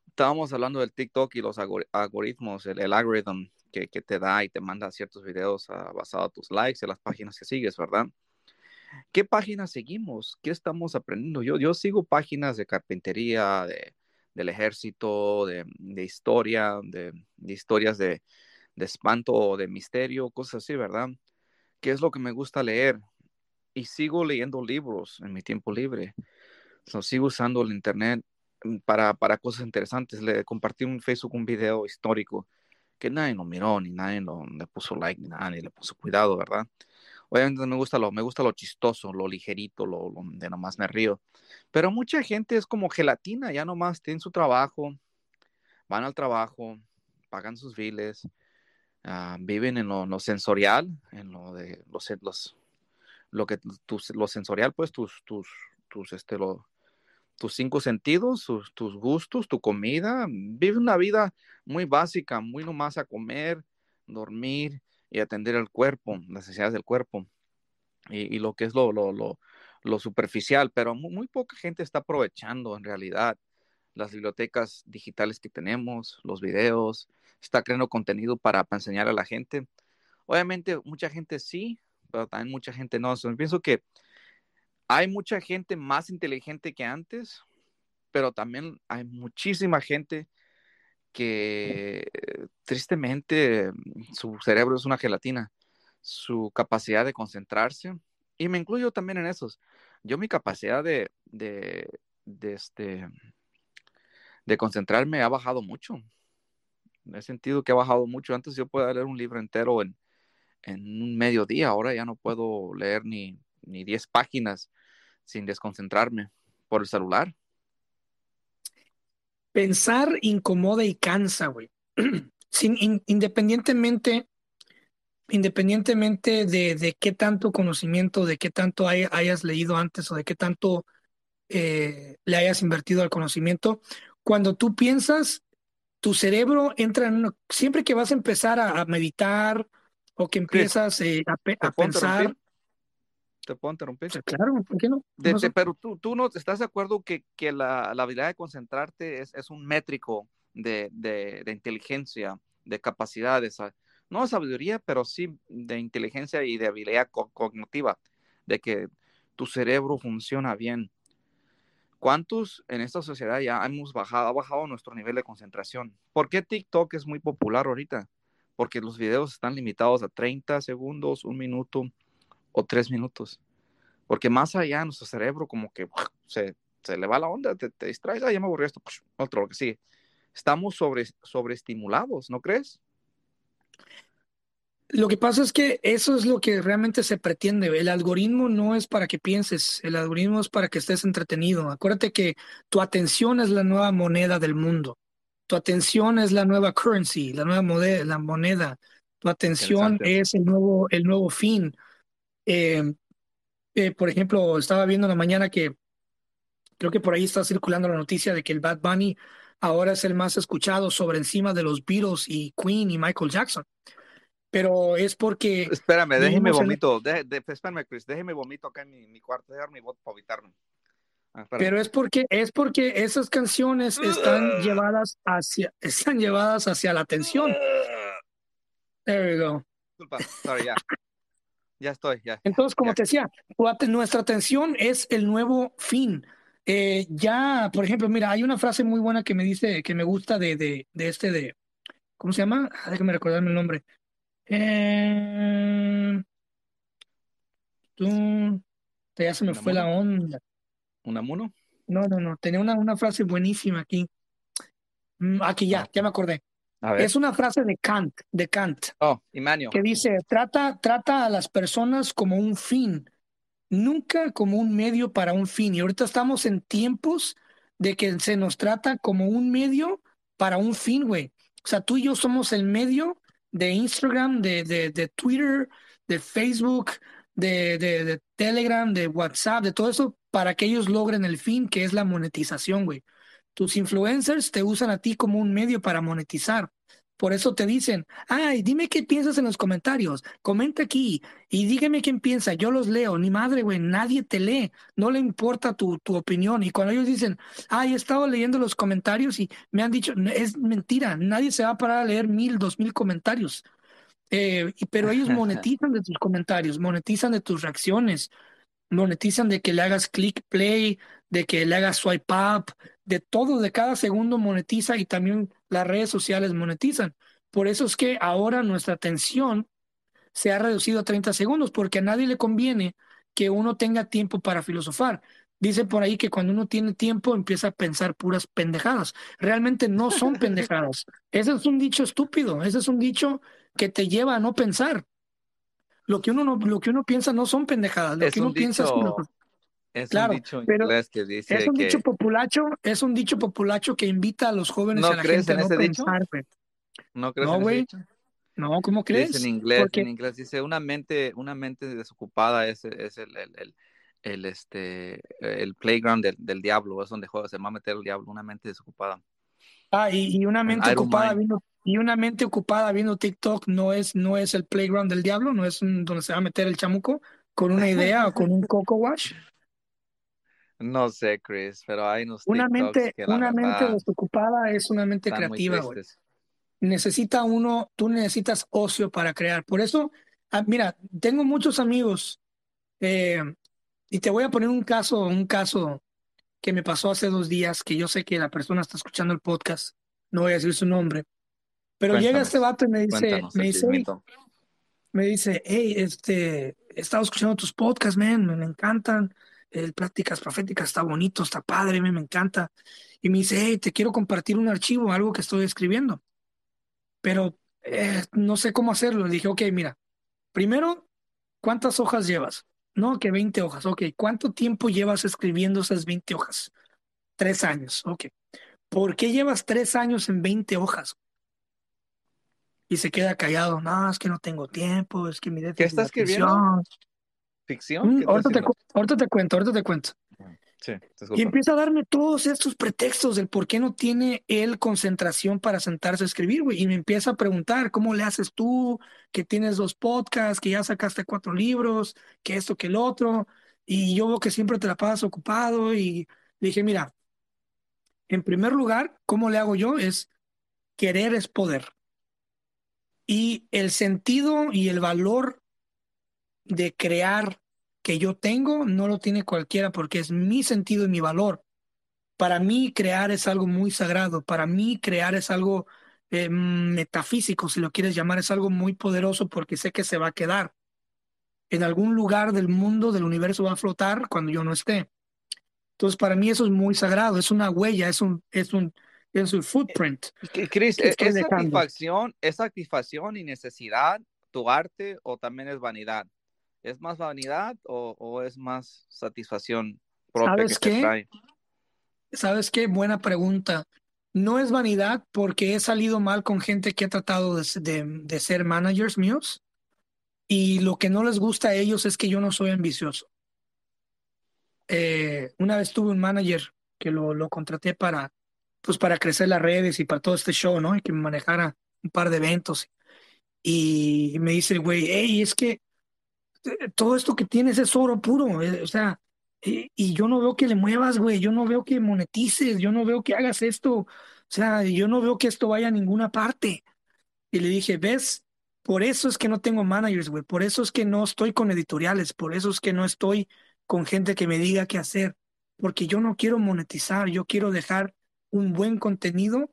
Estábamos hablando del TikTok y los algoritmos, el, algoritmo que, te da y te manda ciertos videos uh, basados a tus likes y las páginas que sigues, ¿verdad? ¿Qué páginas seguimos? ¿Qué estamos aprendiendo? Yo, yo sigo páginas de carpintería, de, del ejército, de, de historia, de, de historias de, de espanto o de misterio, cosas así, ¿verdad? qué es lo que me gusta leer. Y sigo leyendo libros en mi tiempo libre. sigo usando el Internet mm, para, para cosas interesantes. Le compartí en Facebook un video histórico que nadie lo miró, ni nadie lo, le puso like, ni nada, ni le puso cuidado, ¿verdad? Obviamente me gusta lo, me gusta lo chistoso, lo ligerito, lo, de nomás me río. Pero mucha gente es como gelatina, ya nomás tienen su trabajo, van al trabajo, pagan sus biles, ah, viven en lo, sensorial, en lo de los lo que lo sensorial, pues tus, tus, tus, este, lo, tus cinco sentidos, tus, gustos, tu comida. Vive una vida muy básica, muy nomás a comer, dormir y atender el cuerpo, las necesidades del cuerpo. Y, lo que es lo, lo, lo, superficial, pero muy, poca gente está aprovechando en realidad las bibliotecas digitales que tenemos, los videos, está creando contenido para enseñar a la gente. Obviamente mucha gente sí, pero también mucha gente no. pienso que hay mucha gente más inteligente que antes, pero también hay muchísima gente que tristemente su cerebro es una gelatina, su capacidad de concentrarse, y me incluyo también en esos. Yo mi capacidad de, este, de concentrarme ha bajado mucho. He sentido que ha bajado mucho. Antes yo podía leer un libro entero en, en un mediodía, ahora ya no puedo leer ni, ni 10 páginas sin desconcentrarme por el celular. Pensar incomoda y cansa, güey. Sin, independientemente, independientemente de, de, qué tanto conocimiento, de qué tanto hayas leído antes o de qué tanto eh, le hayas invertido al conocimiento, cuando tú piensas, tu cerebro entra en siempre que vas a empezar a, meditar o que empiezas eh, a, a pensar, te puedo interrumpir. Claro, ¿por qué no? pero tú, tú no estás de acuerdo que, que la, la, habilidad de concentrarte es, es un métrico de, de, de, inteligencia, de capacidades, no de sabiduría, pero sí de inteligencia y de habilidad cognitiva, de que tu cerebro funciona bien. ¿Cuántos en esta sociedad ya hemos bajado, ha bajado nuestro nivel de concentración? ¿Por qué TikTok es muy popular ahorita? Porque los videos están limitados a 30 segundos, un minuto o tres minutos. Porque más allá nuestro cerebro como que se, se le va la onda, te, distraes, ah, ya me aburrí esto, otro, lo que sigue. Estamos sobre, sobreestimulados, ¿no crees? Lo que pasa es que eso es lo que realmente se pretende. El algoritmo no es para que pienses, el algoritmo es para que estés entretenido. Acuérdate que tu atención es la nueva moneda del mundo. Tu atención es la nueva currency, la nueva moneda, la moneda. Tu atención es el nuevo, el nuevo fin. Eh, eh, por ejemplo, estaba viendo en la mañana que creo que por ahí está circulando la noticia de que el Bad Bunny ahora es el más escuchado sobre encima de los Beatles y Queen y Michael Jackson. Pero es porque... Espérame, déjeme vomito, espérame Chris, déjeme vomito acá en mi, cuarto, déjame mi voto para evitarme. Ah, Pero es porque, es porque esas canciones están llevadas hacia, están llevadas hacia la atención. There we go. Disculpa, sorry, ya. Ya estoy, ya. Entonces, como te decía, nuestra atención es el nuevo fin. Eh, ya, por ejemplo, mira, hay una frase muy buena que me dice, que me gusta de, de, de este, de, ¿cómo se llama? Ah, déjame recordarme el nombre. Eh, tú, ya se me fue la onda. ¿Un amuno? No, no, no, tenía una, una frase buenísima aquí. Mm, aquí ya, ah. ya me acordé. Es una frase de Kant, de Kant. Oh, Que dice, trata, trata a las personas como un fin, nunca como un medio para un fin. Y ahorita estamos en tiempos de que se nos trata como un medio para un fin, güey. O sea, tú y yo somos el medio de Instagram, de, de, de Twitter, de Facebook, de, de, Telegram, de WhatsApp, de todo eso, para que ellos logren el fin, que es la monetización, güey. Tus influencers te usan a ti como un medio para monetizar. Por eso te dicen, ay, dime qué piensas en los comentarios, comenta aquí y dígame quién piensa, yo los leo. Ni madre, güey, nadie te lee, no le importa tu, tu opinión. Y cuando ellos dicen, ay, he estado leyendo los comentarios y me han dicho, es mentira, nadie se va a parar a leer mil, dos mil comentarios. Eh, pero ellos monetizan de tus comentarios, monetizan de tus reacciones, monetizan de que le hagas click play, de que le hagas swipe up, de todo, de cada segundo monetiza y también las redes sociales monetizan. Por eso es que ahora nuestra atención se ha reducido a 30 segundos, porque a nadie le conviene que uno tenga tiempo para filosofar. Dice por ahí que cuando uno tiene tiempo empieza a pensar puras pendejadas. Realmente no son pendejadas. Ese es un dicho estúpido. Ese es un dicho que te lleva a no pensar. Lo que uno no, lo que uno piensa no son pendejadas. Lo que uno piensa es claro, un dicho pero que dice es un dicho populacho, es un dicho populacho que invita a los jóvenes a la gente a no pensar, ¿No crees en ese dicho? No, ¿cómo crees? Dice en inglés, en inglés dice una mente, una mente desocupada es, es el, el, el, este, el playground del, del, diablo, es donde juega, se va a meter el diablo, una mente desocupada. Ah, y, una mente ocupada viendo, y una mente ocupada viendo TikTok no es, no es el playground del diablo, no es donde se va a meter el chamuco con una idea o con un coco wash. No sé, Chris, pero hay unos una mente, una mente desocupada es una mente creativa, Necesita uno, tú necesitas ocio para crear. Por eso, ah, mira, tengo muchos amigos eh, y te voy a poner un caso, un caso que me pasó hace dos días, que yo sé que la persona está escuchando el podcast, no voy a decir su nombre, pero llega este vato y me dice, me dice, me dice, hey, este, he estado escuchando tus podcasts, man, me, encantan, el Pláticas Proféticas está bonito, está padre, me, me encanta. Y me dice, hey, te quiero compartir un archivo, algo que estoy escribiendo, pero eh, no sé cómo hacerlo. Le dije, ok, mira, primero, ¿cuántas hojas llevas? No, que 20 hojas. Ok, ¿cuánto tiempo llevas escribiendo esas 20 hojas? Tres años. Ok. ¿Por qué llevas tres años en 20 hojas? Y se queda callado. No, es que no tengo tiempo, es que mi ¿Qué estás escribiendo? ¿Ficción? Mm, ahorita, te, ahorita te cuento, ahorita te cuento y empieza a darme todos estos pretextos del por qué no tiene él concentración para sentarse a escribir, güey. Y me empieza a preguntar, ¿cómo le haces tú? Que tienes dos podcasts, que ya sacaste cuatro libros, que esto, que el otro. Y yo veo que siempre te la pasas ocupado. Y dije, mira, en primer lugar, ¿cómo le hago yo? Es querer es poder. Y el sentido y el valor de crear que yo tengo no lo tiene cualquiera porque es mi sentido y mi valor. Para mí crear es algo muy sagrado, para mí crear es algo eh, metafísico, si lo quieres llamar, es algo muy poderoso porque sé que se va a quedar. En algún lugar del mundo, del universo va a flotar cuando yo no esté. Entonces, para mí eso es muy sagrado, es una huella, es un, es un, es un footprint. Chris, ¿es, satisfacción, ¿es satisfacción y necesidad tu arte o también es vanidad? ¿Es más vanidad o, es más satisfacción propia que qué? trae? ¿Sabes qué? Buena pregunta. No es vanidad porque he salido mal con gente que ha tratado de, ser managers míos y lo que no les gusta a ellos es que yo no soy ambicioso. Eh, una vez tuve un manager que lo, lo contraté para, pues para crecer las redes y para todo este show, ¿no? Y que me manejara un par de eventos. Y me dice el güey, hey, es que eh, todo esto que tienes es oro puro, eh, o sea, eh, y yo no veo que le muevas, güey, yo no veo que monetices, yo no veo que hagas esto, o sea, yo no veo que esto vaya a ninguna parte. Y le dije, ves, por eso es que no tengo managers, güey, por eso es que no estoy con editoriales, por eso es que no estoy con gente que me diga qué hacer, porque yo no quiero monetizar, yo quiero dejar un buen contenido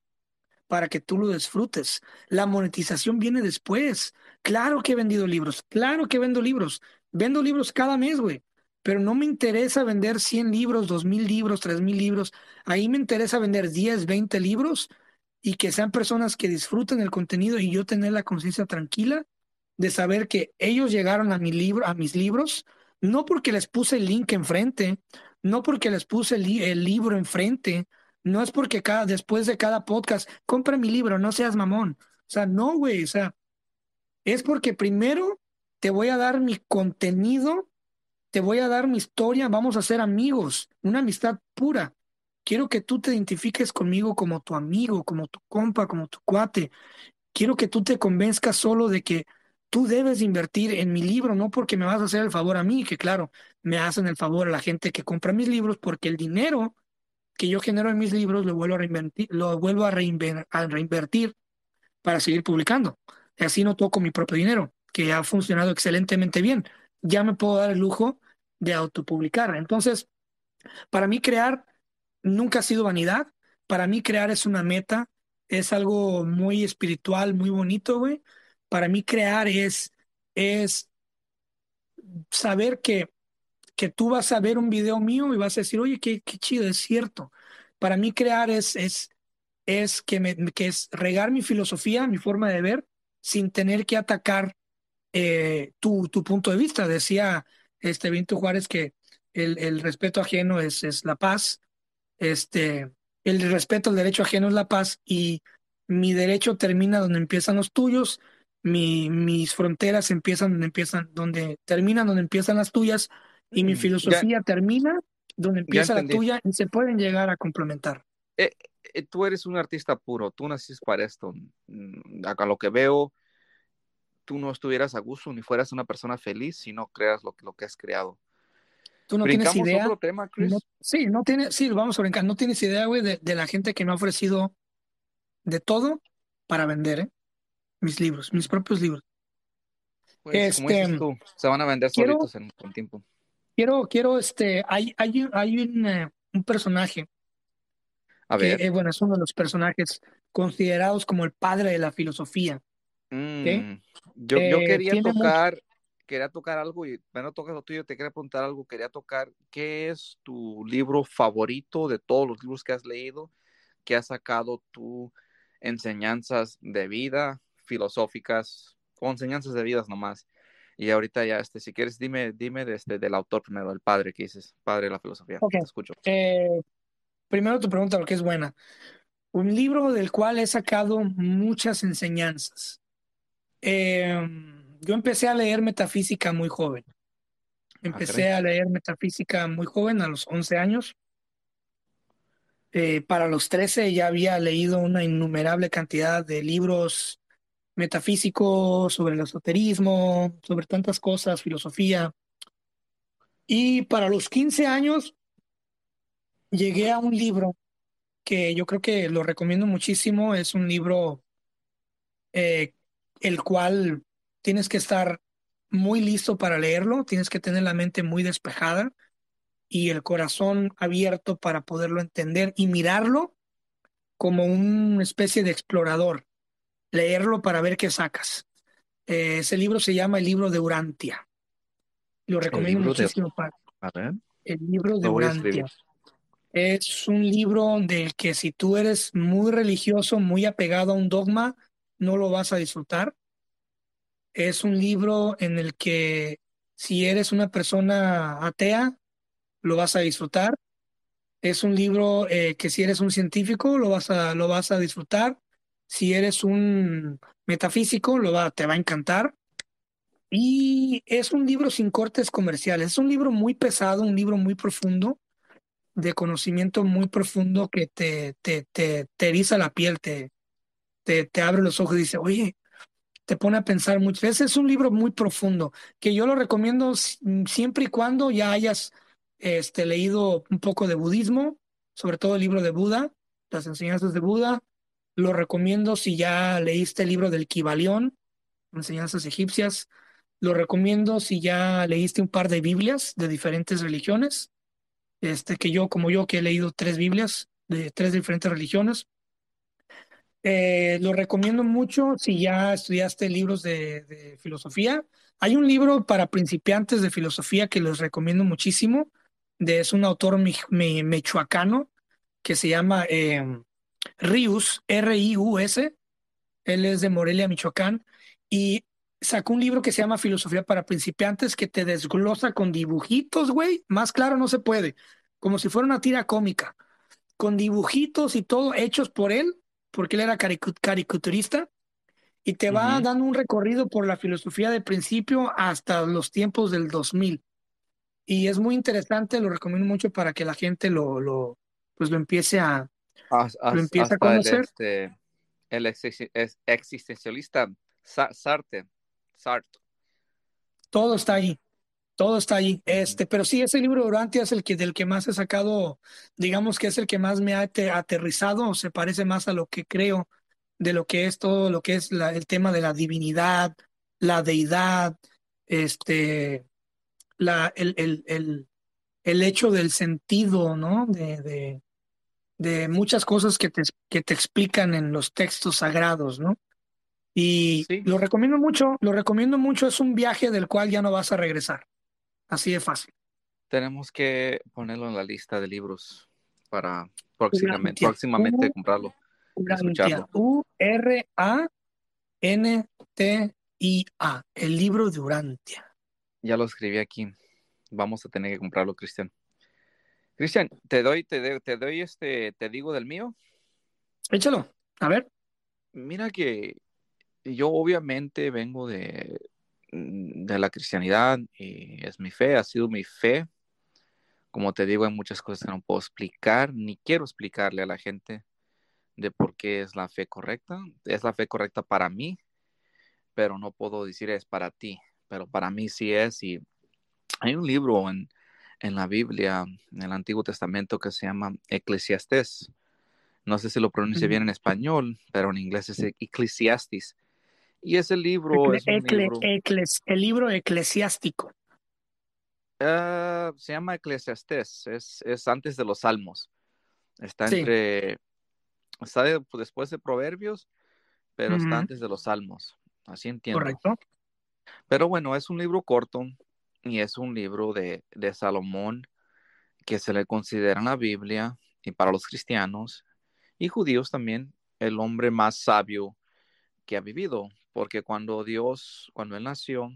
para que tú lo disfrutes. La monetización viene después. Claro que he vendido libros, claro que vendo libros. Vendo libros cada mes, güey. Pero no me interesa vender 100 libros, 2000 libros, 3000 libros. Ahí me interesa vender 10, 20 libros y que sean personas que disfruten el contenido y yo tener la conciencia tranquila de saber que ellos llegaron a mi libro, a mis libros, no porque les puse el link enfrente, no porque les puse el, el libro enfrente, no es porque cada, después de cada podcast, compra mi libro, no seas mamón. O sea, no, güey. O sea, es porque primero te voy a dar mi contenido, te voy a dar mi historia, vamos a ser amigos, una amistad pura. Quiero que tú te identifiques conmigo como tu amigo, como tu compa, como tu cuate. Quiero que tú te convenzcas solo de que tú debes invertir en mi libro, no porque me vas a hacer el favor a mí, que claro, me hacen el favor a la gente que compra mis libros, porque el dinero que yo genero en mis libros lo vuelvo a reinvertir, lo vuelvo a, reinvertir para seguir publicando. Y así no toco mi propio dinero, que ha funcionado excelentemente bien. Ya me puedo dar el lujo de autopublicar. Entonces, para mí crear nunca ha sido vanidad. Para mí crear es una meta, es algo muy espiritual, muy bonito, güey. Para mí crear es, es saber que que tú vas a ver un video mío y vas a decir, oye, qué, qué chido, es cierto. Para mí crear es, es, es que, me, que es regar mi filosofía, mi forma de ver, sin tener que atacar eh, tu, tu punto de vista. Decía este Vinto Juárez que el, el respeto ajeno es, es la paz, este, el respeto al derecho ajeno es la paz y mi derecho termina donde empiezan los tuyos, mi, mis fronteras empiezan donde empiezan, donde terminan donde empiezan las tuyas y mi mm, filosofía termina donde empieza la tuya y se pueden llegar a complementar. Eh, eh, tú eres un artista puro, tú naciste para esto. Mm, a lo que veo, tú no estuvieras a gusto ni fueras una persona feliz si no creas lo, lo que has creado. Tú no tienes idea. Otro tema, Chris? sí, no tiene, sí, vamos a brincar. No tienes idea, güey, de, de, la gente que me ha ofrecido de todo para vender, ¿eh? Mis libros, mis propios libros. Pues, este, tú, se van a vender solitos en un tiempo. Quiero, quiero, este, hay, hay, hay un, eh, un personaje. A ver. Que, eh, bueno, es uno de los personajes considerados como el padre de la filosofía. Mm, yo, yo, quería tocar, quería tocar algo y bueno, tocas lo tuyo, te quería preguntar algo, quería tocar, ¿qué es tu libro favorito de todos los libros que has leído, que has sacado tu enseñanzas de vida, filosóficas, o enseñanzas de vidas nomás? Y ahorita ya, este, si quieres, dime, dime de este, del autor primero, el padre que dices, padre de la filosofía. Ok, te escucho. Eh, primero tu pregunta, lo que es buena. Un libro del cual he sacado muchas enseñanzas. Eh, yo empecé a leer metafísica muy joven. Ah, empecé a leer metafísica muy joven, a los 11 años. Eh, para los 13 ya había leído una innumerable cantidad de libros metafísicos sobre el esoterismo, sobre tantas cosas, filosofía. Y para los 15 años llegué a un libro que yo creo que lo recomiendo muchísimo. Es un libro eh, el cual tienes que estar muy listo para leerlo, tienes que tener la mente muy despejada y el corazón abierto para poderlo entender y mirarlo como una especie de explorador, leerlo para ver qué sacas. Eh, ese libro se llama El libro de Urantia. Lo recomiendo muchísimo para. El libro de Urantia. Es un libro del que si tú eres muy religioso, muy apegado a un dogma, no lo vas a disfrutar. Es un libro en el que si eres una persona atea, lo vas a disfrutar. Es un libro eh, que si eres un científico, lo vas a, lo vas a disfrutar. Si eres un metafísico, lo va, te va a encantar. Y es un libro sin cortes comerciales. Es un libro muy pesado, un libro muy profundo, de conocimiento muy profundo que te, te, te, te eriza la piel, te, te, te abre los ojos y dice, oye, te pone a pensar mucho. Ese es un libro muy profundo que yo lo recomiendo siempre y cuando ya hayas este, leído un poco de budismo, sobre todo el libro de Buda, las enseñanzas de Buda. Lo recomiendo si ya leíste el libro del Kibalión, enseñanzas egipcias. Lo recomiendo si ya leíste un par de Biblias de diferentes religiones. Este, que yo, como yo, que he leído tres Biblias de tres diferentes religiones. Eh, lo recomiendo mucho si ya estudiaste libros de, filosofía. Hay un libro para principiantes de filosofía que les recomiendo muchísimo. Es un autor mechuacano que se llama eh, Rius, R-I-U-S. Él es de Morelia, Michoacán. Y sacó un libro que se llama Filosofía para principiantes que te desglosa con dibujitos, güey. Más claro no se puede. Como si fuera una tira cómica. Con dibujitos y todo hechos por él porque él era caricaturista, y te va dando un recorrido por la filosofía de principio hasta los tiempos del 2000. Y es muy interesante, lo recomiendo mucho para que la gente lo, lo, pues lo empiece a, lo empiece a conocer. El, este, el existencialista Sartre, Sartre. Todo está ahí. Todo está ahí. Este, pero sí, ese libro de Urantia es el que del que más he sacado, digamos que es el que más me ha aterrizado, se parece más a lo que creo de lo que es todo lo que es la, el tema de la divinidad, la deidad, este, la, el, el, el, el hecho del sentido, ¿no? De, de, de muchas cosas que te, que te explican en los textos sagrados, ¿no? Y lo recomiendo mucho, lo recomiendo mucho, es un viaje del cual ya no vas a regresar. Así de fácil. Tenemos que ponerlo en la lista de libros para próximamente, próximamente comprarlo. U-R-A-N-T-I-A, el libro de Urantia. Ya lo escribí aquí. Vamos a tener que comprarlo, Cristian. Cristian, te doy, te, te doy este, te digo del mío. Échalo, a ver. Mira que yo obviamente vengo de, de la cristianidad y es mi fe, ha sido mi fe. Como te digo, hay muchas cosas que no puedo explicar, ni quiero explicarle a la gente de por qué es la fe correcta. Es la fe correcta para mí, pero no puedo decir es para ti, pero para mí sí es. Y hay un libro en, en la Biblia, en el Antiguo Testamento, que se llama Eclesiastés. No sé si lo pronuncie bien en español, pero en inglés es Eclesiastes. Y ese libro es un libro... el libro eclesiástico. Ah, se llama Eclesiastés, es, es, antes de los Salmos. Está entre, está después de Proverbios, pero está antes de los Salmos. Así entiendo. Correcto. Pero bueno, es un libro corto, y es un libro de, Salomón que se le considera en la Biblia y para los cristianos y judíos también el hombre más sabio que ha vivido, porque cuando Dios, cuando él nació,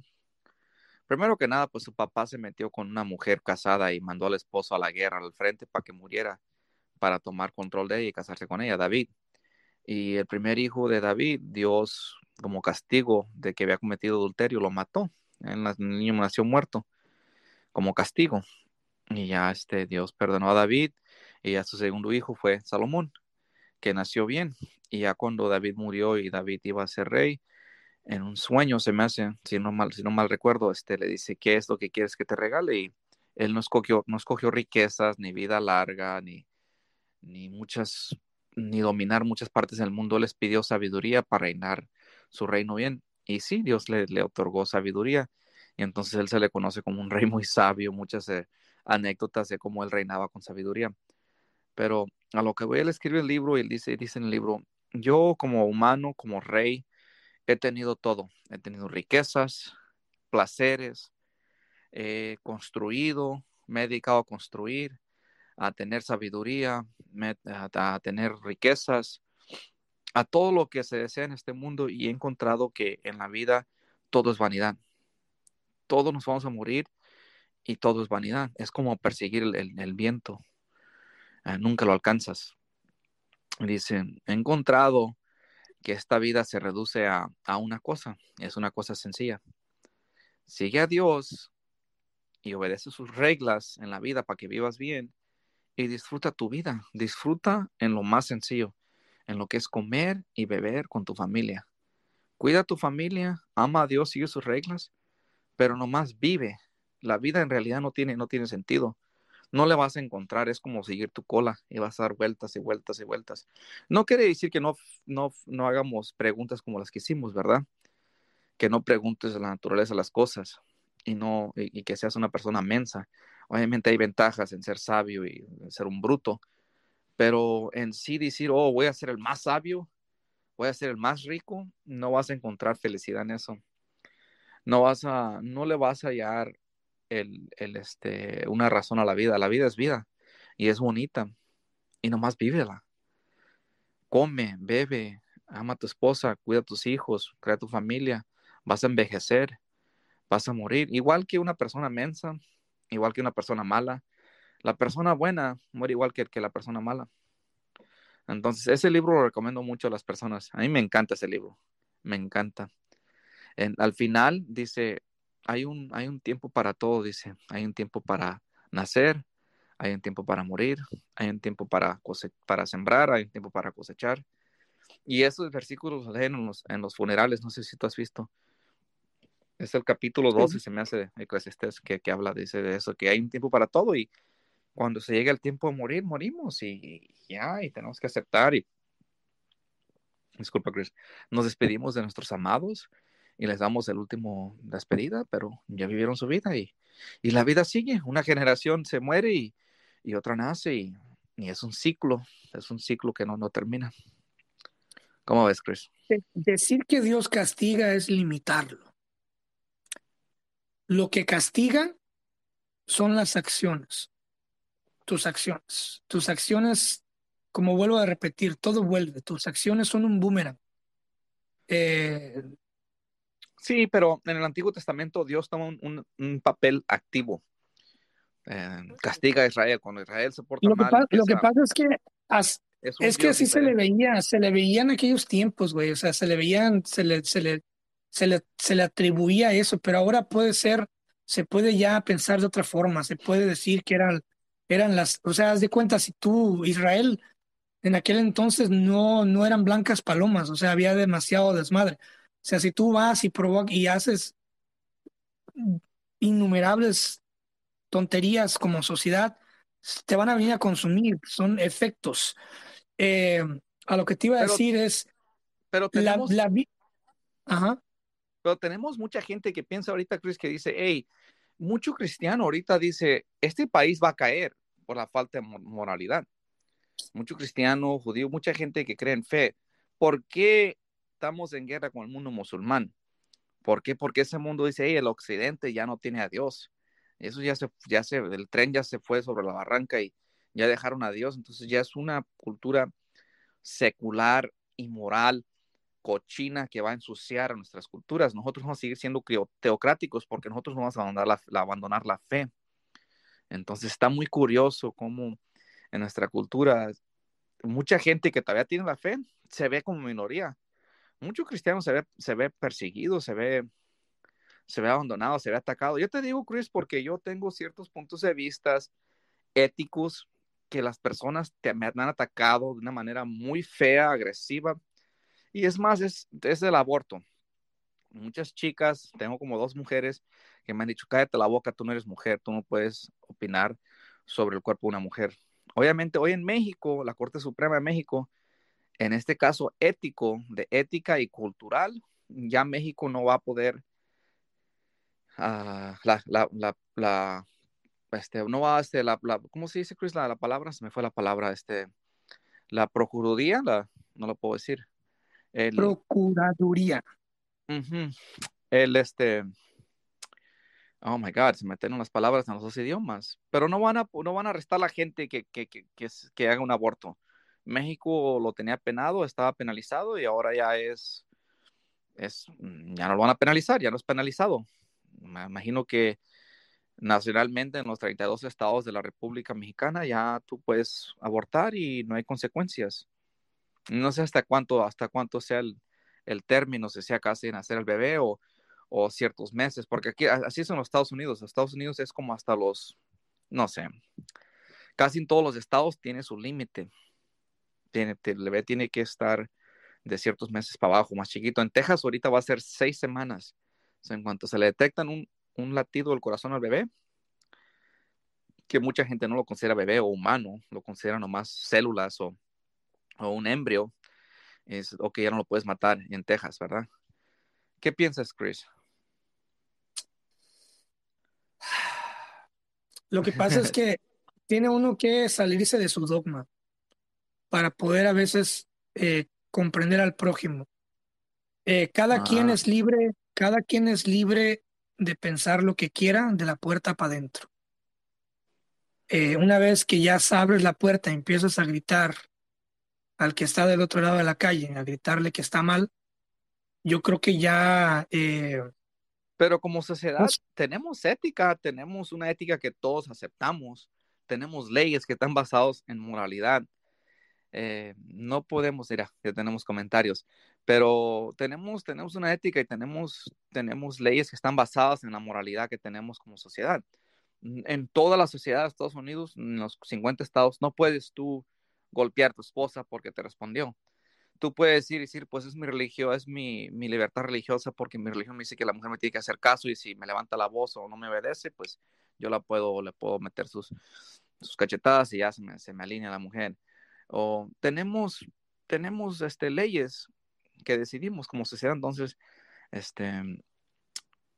primero que nada, pues su papá se metió con una mujer casada y mandó al esposo a la guerra al frente para que muriera, para tomar control de ella y casarse con ella, David. Y el primer hijo de David, Dios, como castigo de que había cometido adulterio, lo mató el niño nació muerto como castigo. Y ya este Dios perdonó a David y a su segundo hijo fue Salomón, que nació bien. Y ya cuando David murió y David iba a ser rey, en un sueño se me hace, si no mal, si no mal recuerdo, este le dice, ¿qué es lo que quieres que te regale? Y él no escogió, no escogió riquezas, ni vida larga, ni, ni muchas, ni dominar muchas partes del mundo. Les pidió sabiduría para reinar su reino bien. Y sí, Dios le, otorgó sabiduría y entonces él se le conoce como un rey muy sabio, muchas eh, anécdotas de cómo él reinaba con sabiduría. Pero a lo que voy, él escribe el libro y él dice, dice en el libro, yo como humano, como rey, he tenido todo, he tenido riquezas, placeres, he construido, me he dedicado a construir, a tener sabiduría, a tener riquezas, a todo lo que se desea en este mundo y he encontrado que en la vida todo es vanidad. Todos nos vamos a morir y todo es vanidad. Es como perseguir el, viento. Ah, nunca lo alcanzas. Dicen, he encontrado que esta vida se reduce a, a una cosa. Es una cosa sencilla. Sigue a Dios y obedece sus reglas en la vida para que vivas bien y disfruta tu vida. Disfruta en lo más sencillo en lo que es comer y beber con tu familia. Cuida a tu familia, ama a Dios, sigue sus reglas, pero nomás vive. La vida en realidad no tiene, no tiene sentido. No le vas a encontrar, es como seguir tu cola y vas a dar vueltas y vueltas y vueltas. No quiere decir que no, no, no hagamos preguntas como las que hicimos, ¿verdad? Que no preguntes la naturaleza las cosas y, no, y que seas una persona mensa. Obviamente hay ventajas en ser sabio y ser un bruto, pero en sí decir, oh, voy a ser el más sabio, voy a ser el más rico, no vas a encontrar felicidad en eso. No vas a, no le vas a hallar el, el, este, una razón a la vida. La vida es vida y es bonita y nomás vívela. Come, bebe, ama a tu esposa, cuida a tus hijos, crea tu familia, vas a envejecer, vas a morir, igual que una persona mensa, igual que una persona mala, la persona buena muere igual que, que la persona mala. Entonces, ese libro lo recomiendo mucho a las personas. A mí me encanta ese libro, me encanta. al final dice, hay un, hay un tiempo para todo, dice, hay un tiempo para nacer, hay un tiempo para morir, hay un tiempo para, para sembrar, hay un tiempo para cosechar. Y esos versículos los leen en los, en los funerales, no sé si tú has visto. Es el capítulo 12, se me hace Eclesiastes, que, que habla dice, de eso, que hay un tiempo para todo y cuando se llega el tiempo de morir, morimos y, ya, y tenemos que aceptar. Y, disculpa, Chris, nos despedimos de nuestros amados y les damos el último despedida, pero ya vivieron su vida y, y la vida sigue. Una generación se muere y, y otra nace y, y, es un ciclo, es un ciclo que no, no termina. ¿Cómo ves, Chris? Decir que Dios castiga es limitarlo. Lo que castiga son las acciones. Tus acciones. Tus acciones, como vuelvo a repetir, todo vuelve. Tus acciones son un boomerang. Eh, sí, pero en el Antiguo Testamento Dios toma un, papel activo. Eh, castiga a Israel cuando Israel se porta lo mal. lo que pasa es que es, que así se le veía, se le veía en aquellos tiempos, güey. O sea, se le veían, se le, se le, se le, se le atribuía eso, pero ahora puede ser, se puede ya pensar de otra forma, se puede decir que eran, eran las, o sea, haz de cuenta, si tú, Israel, en aquel entonces no, no eran blancas palomas, o sea, había demasiado desmadre. O sea, si tú vas y provocas y haces innumerables tonterías como sociedad, te van a venir a consumir, son efectos. Eh, a lo que te iba a decir es, pero tenemos, la, Ajá. Pero tenemos mucha gente que piensa ahorita, Chris, que dice, hey, mucho cristiano ahorita dice, este país va a caer por la falta de moralidad. Mucho cristiano, judío, mucha gente que cree en fe. ¿Por qué estamos en guerra con el mundo musulmán? ¿Por qué? Porque ese mundo dice, hey, el occidente ya no tiene a Dios. Eso ya se, ya se, el tren ya se fue sobre la barranca y ya dejaron a Dios, entonces ya es una cultura secular, inmoral, cochina que va a ensuciar a nuestras culturas. Nosotros vamos a seguir siendo teocráticos porque nosotros no vamos a abandonar la fe. Entonces está muy curioso cómo en nuestra cultura mucha gente que todavía tiene la fe se ve como minoría. Mucho cristiano se ve, se ve perseguido, se ve, se ve abandonado, se ve atacado. Yo te digo, Chris, porque yo tengo ciertos puntos de vista éticos que las personas te, me han atacado de una manera muy fea, agresiva. Y es más, es, es el aborto. Muchas chicas, tengo como dos mujeres que me han dicho, cállate la boca, tú no eres mujer, tú no puedes opinar sobre el cuerpo de una mujer. Obviamente, hoy en México, la Corte Suprema de México, en este caso ético, de ética y cultural, ya México no va a poder, uh, la, este, no va, este, la, la, ¿cómo se dice, Chris? La, la, palabra, se me fue la palabra, este, la Procuraduría, no lo puedo decir. Procuraduría. El, este, oh my God, se meten unas palabras en los dos idiomas, pero no van a, no van a arrestar a la gente que, que, que, que, haga un aborto. México lo tenía penado, estaba penalizado y ahora ya es, es, ya no lo van a penalizar, ya no es penalizado. Me imagino que nacionalmente en los 32 estados de la República Mexicana ya tú puedes abortar y no hay consecuencias. No sé hasta cuánto, hasta cuánto sea el, el término, si sea casi nacer el bebé o, o, ciertos meses, porque aquí así son los Estados Unidos. Estados Unidos es como hasta los, no sé, casi en todos los estados tiene su límite. Tiene, el bebé tiene que estar de ciertos meses para abajo, más chiquito. En Texas ahorita va a ser seis semanas. en cuanto se le detectan un, un latido del corazón al bebé, que mucha gente no lo considera bebé o humano, lo considera nomás células o, o un embrio, es, ok, ya no lo puedes matar en Texas, ¿verdad? ¿Qué piensas, Chris? Lo que pasa es que tiene uno que salirse de su dogma para poder a veces eh, comprender al prójimo. Eh, cada quien ah. es libre, cada quien es libre de pensar lo que quiera de la puerta para adentro. Eh, una vez que ya abres la puerta y empiezas a gritar al que está del otro lado de la calle, a gritarle que está mal, yo creo que ya... Eh, Pero como sociedad pues tenemos ética, tenemos una ética que todos aceptamos, tenemos leyes que están basadas en moralidad. Eh, no podemos, ir ya tenemos comentarios, pero tenemos, tenemos una ética y tenemos, tenemos leyes que están basadas en la moralidad que tenemos como sociedad. En toda la sociedad de Estados Unidos, en los 50 estados, no puedes tú golpear a tu esposa porque te respondió. Tú puedes decir, decir pues es mi religión, es mi, mi, libertad religiosa porque mi religión me dice que la mujer me tiene que hacer caso y si me levanta la voz o no me obedece, pues yo la puedo, le puedo meter sus, sus cachetadas y ya se me, se me alinea la mujer. O tenemos, tenemos este, leyes que decidimos como sociedad, entonces, este,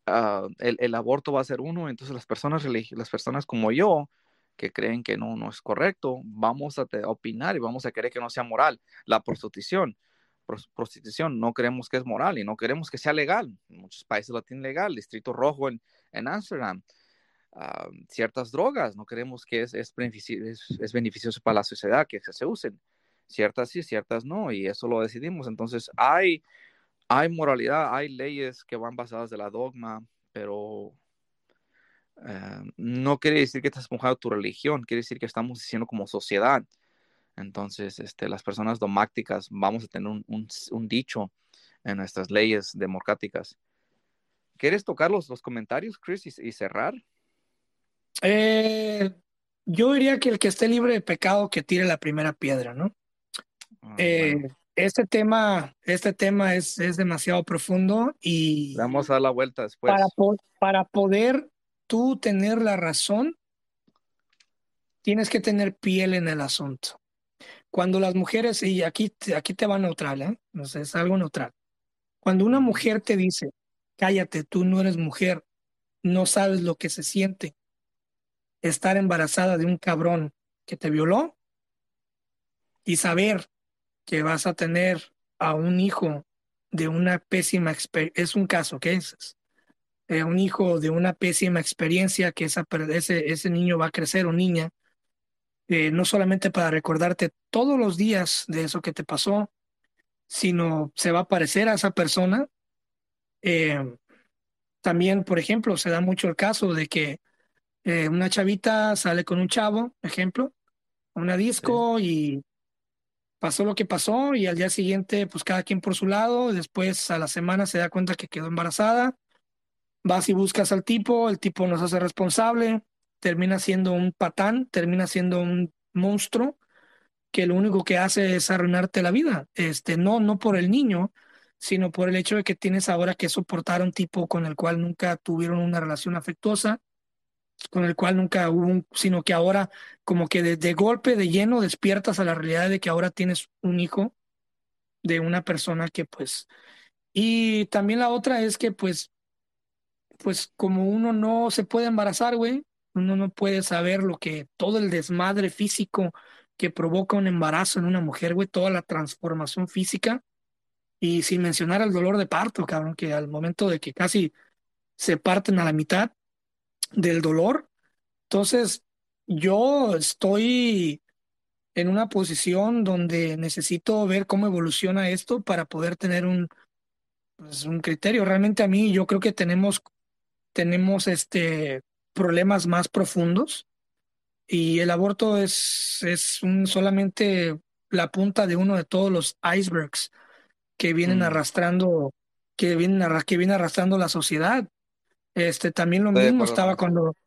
ah, el, el, aborto va a ser uno, entonces las personas, las personas como yo, que creen que no, no es correcto, vamos a opinar y vamos a querer que no sea moral. La prostitución, prostitución, no queremos que es moral y no queremos que sea legal. muchos países lo tienen legal, Distrito Rojo en, en Amsterdam. ah, ciertas drogas, no queremos que es, es, es, beneficioso para la sociedad que se usen. Ciertas sí, ciertas no, y eso lo decidimos. Entonces, hay, hay moralidad, hay leyes que van basadas de la dogma, pero eh, no quiere decir que estás mojado tu religión, quiere decir que estamos diciendo como sociedad. Entonces, este, las personas domácticas vamos a tener un, dicho en nuestras leyes democráticas. ¿Quieres tocar los, los comentarios, Chris, y, cerrar? Eh, yo diría que el que esté libre de pecado que tire la primera piedra, ¿no? Ah, eh, este tema, este tema es, es demasiado profundo y... Vamos a dar la vuelta después. Para, para poder tú tener la razón, tienes que tener piel en el asunto. Cuando las mujeres, y aquí, aquí te va neutral, ¿eh? es algo neutral. Cuando una mujer te dice, cállate, tú no eres mujer, no sabes lo que se siente estar embarazada de un cabrón que te violó y saber que vas a tener a un hijo de una pésima experiencia, es un caso, ¿qué es? Eh, un hijo de una pésima experiencia, que esa, ese, ese niño va a crecer o niña, eh, no solamente para recordarte todos los días de eso que te pasó, sino se va a parecer a esa persona. Eh, también, por ejemplo, se da mucho el caso de que una chavita sale con un chavo, ejemplo, a una disco y pasó lo que pasó y al día siguiente, pues cada quien por su lado, después a la semana se da cuenta que quedó embarazada vas y buscas al tipo, el tipo nos hace responsable, termina siendo un patán, termina siendo un monstruo que lo único que hace es arruinarte la vida. Este, no, no por el niño, sino por el hecho de que tienes ahora que soportar a un tipo con el cual nunca tuvieron una relación afectuosa, con el cual nunca hubo un, sino que ahora como que de, de golpe, de lleno, despiertas a la realidad de que ahora tienes un hijo de una persona que pues... Y también la otra es que pues pues como uno no se puede embarazar, güey, uno no puede saber lo que todo el desmadre físico que provoca un embarazo en una mujer, güey, toda la transformación física. Y sin mencionar el dolor de parto, cabrón, que al momento de que casi se parten a la mitad del dolor. Entonces, yo estoy en una posición donde necesito ver cómo evoluciona esto para poder tener un, pues, un criterio. Realmente a mí yo creo que tenemos tenemos este, problemas más profundos y el aborto es, es un, solamente la punta de uno de todos los icebergs que vienen mm. arrastrando que vienen que viene arrastrando la sociedad. Este también lo mismo estaba cuando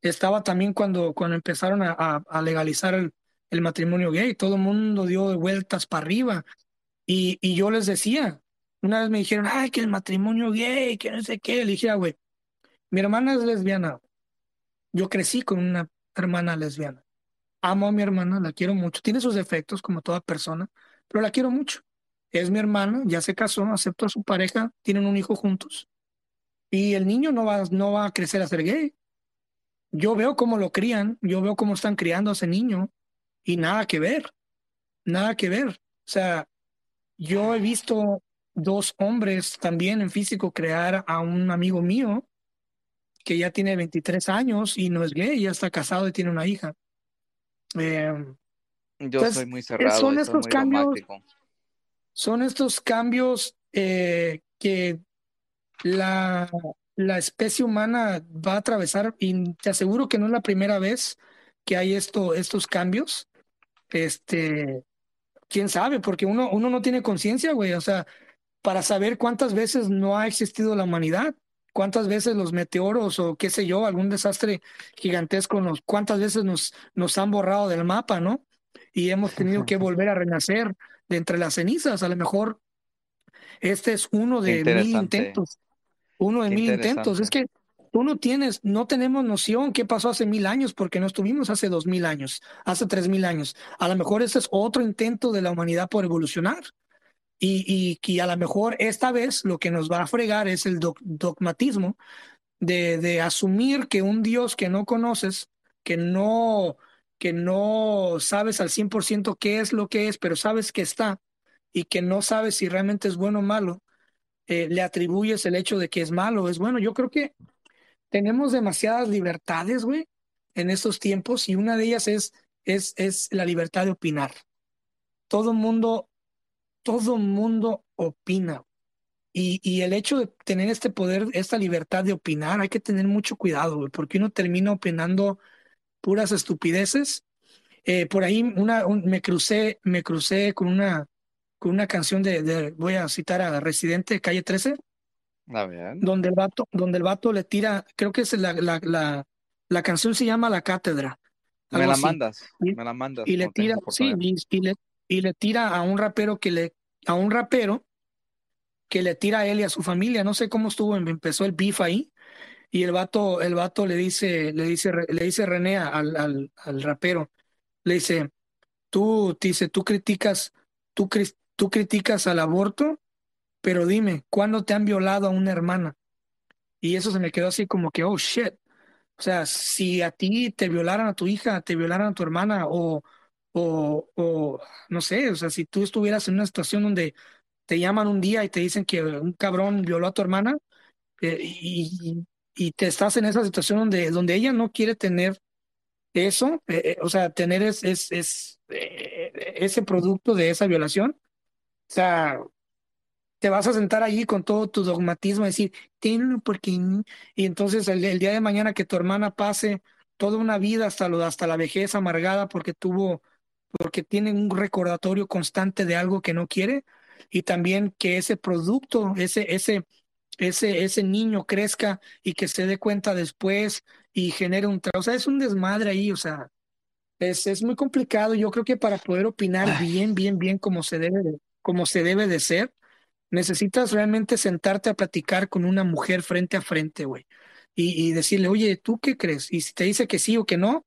estaba también cuando cuando empezaron a, a legalizar el, el, matrimonio gay, todo el mundo dio vueltas para arriba y, y yo les decía, una vez me dijeron, ay, que el matrimonio gay, que no sé qué, le dije, ah, güey, mi hermana es lesbiana. Yo crecí con una hermana lesbiana. Amo a mi hermana, la quiero mucho. Tiene sus defectos como toda persona, pero la quiero mucho. Es mi hermana, ya se casó, aceptó a su pareja, tienen un hijo juntos. Y el niño no va, no va a crecer a ser gay. Yo veo cómo lo crían, yo veo cómo están criando a ese niño y nada que ver, nada que ver. O sea, yo he visto dos hombres también en físico crear a un amigo mío que ya tiene 23 años y no es gay, ya está casado y tiene una hija. Em, Yo soy muy cerrado. Son estos cambios. Son estos cambios eh, que la, la especie humana va a atravesar y te aseguro que no es la primera vez que hay esto, estos cambios. Este, quién sabe, porque uno, uno no tiene conciencia, güey. O sea, para saber cuántas veces no ha existido la humanidad cuántas veces los meteoros o qué sé yo, algún desastre gigantesco, nos, cuántas veces nos, nos han borrado del mapa, ¿no? Y hemos tenido que volver a renacer de entre las cenizas. A lo mejor este es uno de mil intentos. Uno de mil intentos. Es que tú no tienes, no tenemos noción qué pasó hace mil años porque no estuvimos hace dos mil años, hace tres mil años. A lo mejor este es otro intento de la humanidad por evolucionar. Y, y, a lo mejor esta vez lo que nos va a fregar es el dogmatismo de, asumir que un Dios que no conoces, que no, que no sabes al 100% qué es lo que es, pero sabes que está y que no sabes si realmente es bueno o malo, eh, le atribuyes el hecho de que es malo o es bueno. Yo creo que tenemos demasiadas libertades, güey, en estos tiempos y una de ellas es, es, es la libertad de opinar. Todo mundo, todo mundo opina. Y, y el hecho de tener este poder, esta libertad de opinar, hay que tener mucho cuidado, güey, porque uno termina opinando puras estupideces. Eh, por ahí una, me crucé, me crucé con una, con una canción de, de, voy a citar a Residente, Calle 13, donde el vato, donde el vato le tira, creo que es la, la, la, la canción se llama La Cátedra. Me la mandas, y, me la mandas. Y le tira, sí, y, le, y le tira a un rapero que le, a un rapero que le tira a él y a su familia. No sé cómo estuvo, empezó el beef ahí. Y el vato, el vato le dice, le dice, le dice René al, al, al rapero, le dice, tú, dice, tú criticas, tú, tú criticas al aborto pero dime, ¿cuándo te han violado a una hermana? Y eso se me quedó así como que, oh, shit. O sea, si a ti te violaran a tu hija, te violaran a tu hermana o, o, no sé, o sea, si tú estuvieras en una situación donde te llaman un día y te dicen que un cabrón violó a tu hermana eh, y, te estás en esa situación donde, donde ella no quiere tener eso, eh, eh, o sea, tener es, es, es ese producto de esa violación. O sea, te vas a sentar allí con todo tu dogmatismo, decir, tenlo porque... Y entonces el, día de mañana que tu hermana pase toda una vida hasta, lo, hasta la vejez amargada porque tuvo, porque tiene un recordatorio constante de algo que no quiere, y también que ese producto, ese, ese, ese, ese niño crezca y que se dé cuenta después y genere un... O sea, es un desmadre ahí, o sea, es, es muy complicado. Yo creo que para poder opinar bien, bien, bien como se debe de, como se debe de ser, necesitas realmente sentarte a platicar con una mujer frente a frente, güey. Y, decirle, oye, ¿tú qué crees? Y si te dice que sí o que no,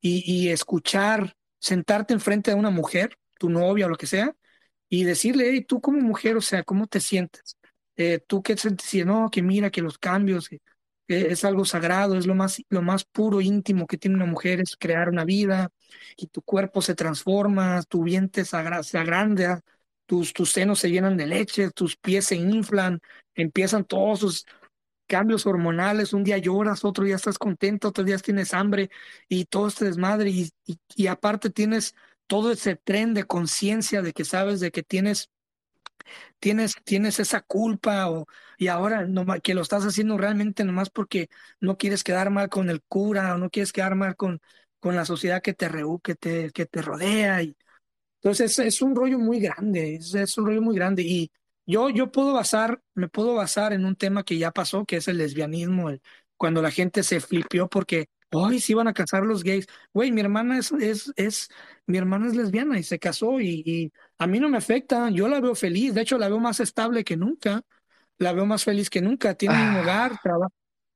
y, escuchar, sentarte enfrente de una mujer, tu novia o lo que sea, y decirle, hey, tú como mujer, o sea, ¿cómo te sientes? Eh, ¿Tú qué sientes? No, que mira, que los cambios es algo sagrado, es lo más, lo más puro, íntimo que tiene una mujer, es crear una vida, y tu cuerpo se transforma, tu vientre se, se agranda, tus, tus senos se llenan de leche, tus pies se inflan, empiezan todos sus cambios hormonales, un día lloras, otro día estás contento, otro día tienes hambre y todo este desmadre y, y, aparte tienes todo ese tren de conciencia de que sabes de que tienes tienes tienes esa culpa o y ahora que lo estás haciendo realmente nomás porque no quieres quedar mal con el cura o no quieres quedar mal con con la sociedad que te que te que te rodea y entonces es, un rollo muy grande, es, un rollo muy grande. Y yo, yo puedo basar, me puedo basar en un tema que ya pasó, que es el lesbianismo, cuando la gente se flipió porque, hoy se iban a casar los gays. Güey, mi hermana es, es, es, mi hermana es lesbiana y se casó y, a mí no me afecta, yo la veo feliz, de hecho la veo más estable que nunca, la veo más feliz que nunca, tienen un hogar, ah.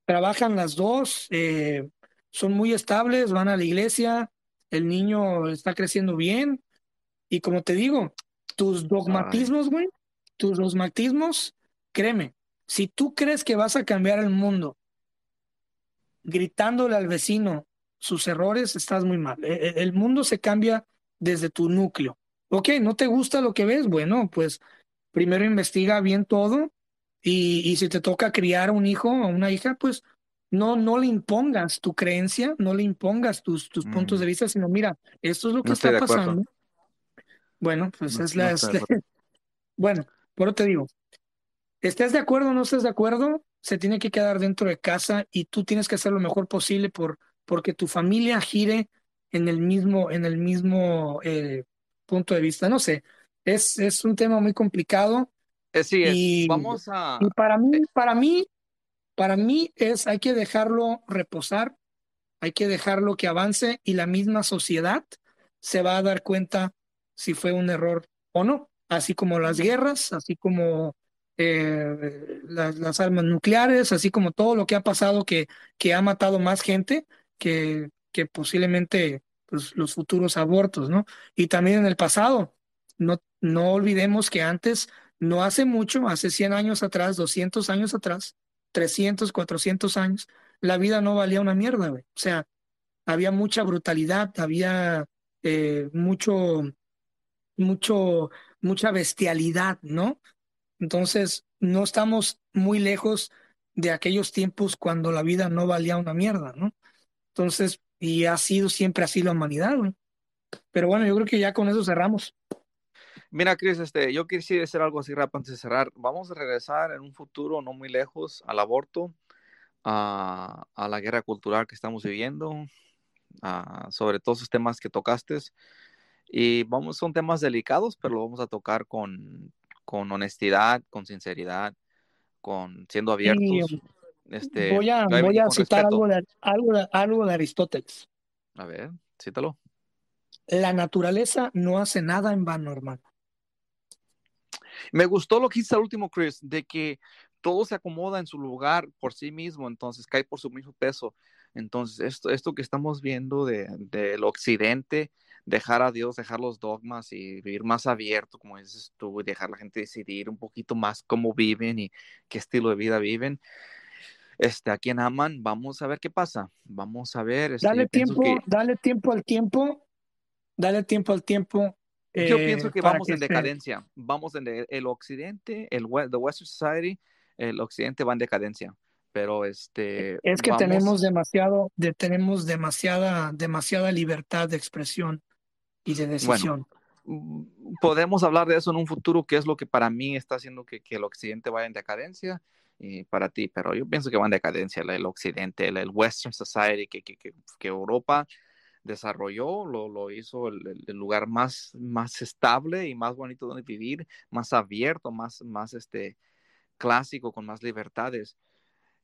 trabajan las dos, eh, son muy estables, van a la iglesia, el niño está creciendo bien, y como te digo, tus dogmatismos, güey, tus dogmatismos, créeme, si tú crees que vas a cambiar el mundo gritándole al vecino sus errores, estás muy mal. E, e, el mundo se cambia desde tu núcleo. Ok, ¿no te gusta lo que ves? Bueno, pues primero investiga bien todo y, y si te toca criar un hijo o una hija, pues no, no le impongas tu creencia, no le impongas tus, tus puntos de mm. vista, sino mira, esto es lo que está pasando. Bueno, pues es la... bueno, por te digo, estés de acuerdo o no estés de acuerdo, se tiene que quedar dentro de casa y tú tienes que hacer lo mejor posible por porque tu familia gire en el mismo en el mismo eh, punto de vista. No sé, es, es un tema muy complicado. Sí, y, vamos a. Y para mí, eh, para mí, para mí es hay que dejarlo reposar, hay que dejarlo que avance y la misma sociedad se va a dar cuenta si fue un error o no, así como las guerras, así como eh, las, armas nucleares, así como todo lo que ha pasado que, que ha matado más gente que, que posiblemente pues, los futuros abortos, ¿no? Y también en el pasado, no, no olvidemos que antes, no hace mucho, hace 100 años atrás, 200 años atrás, 300, 400 años, la vida no valía una mierda, güey. O sea, había mucha brutalidad, había eh, mucho mucho, mucha bestialidad, ¿no? Entonces, no estamos muy lejos de aquellos tiempos cuando la vida no valía una mierda, ¿no? Entonces, y ha sido siempre así la humanidad, güey. Pero bueno, yo creo que ya con eso cerramos. Mira, Chris, este, yo quisiera decir algo así rápido antes de cerrar. Vamos a regresar en un futuro no muy lejos al aborto, a, la guerra cultural que estamos viviendo, sobre todos esos temas que tocaste. Y vamos, son temas delicados, pero lo vamos a tocar con, con honestidad, con sinceridad, con siendo abiertos. este, voy a, voy a citar algo de, algo, de, algo de Aristóteles. A ver, cítalo. La naturaleza no hace nada en vano, hermano. Me gustó lo que hizo el último, Chris, de que todo se acomoda en su lugar por sí mismo, entonces cae por su mismo peso. Entonces, esto, esto que estamos viendo del de, occidente, dejar a Dios, dejar los dogmas y vivir más abierto, como dices tú, y dejar a la gente decidir un poquito más cómo viven y qué estilo de vida viven. Este, a quien aman, vamos a ver qué pasa. Vamos a ver. Este, dale tiempo, dale tiempo al tiempo, dale tiempo al tiempo yo pienso eh, que vamos en decadencia. Vamos en el, occidente, el the Western Society, el occidente va en decadencia. Pero este. Es que tenemos demasiado, de, tenemos demasiada, demasiada libertad de expresión y de decisión. Mm, podemos hablar de eso en un futuro, que es lo que para mí está haciendo que, que el occidente vaya en decadencia y para ti, pero yo pienso que va en decadencia el, occidente, el, el Western Society, que, que, que Europa desarrolló, lo, lo hizo el, el, lugar más, más estable y más bonito donde vivir, más abierto, más, más este, clásico, con más libertades.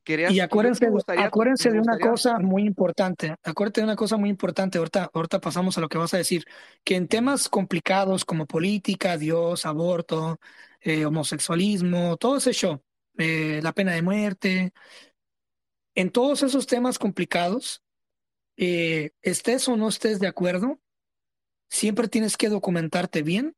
Y acuérdense, acuérdense de una cosa muy importante, acuérdense de una cosa muy importante, ahorita, ahorita pasamos a lo que vas a decir, que en temas complicados como política, Dios, aborto, eh, homosexualismo, todo ese show, eh, la pena de muerte, en todos esos temas complicados, eh, estés o no estés de acuerdo, siempre tienes que documentarte bien,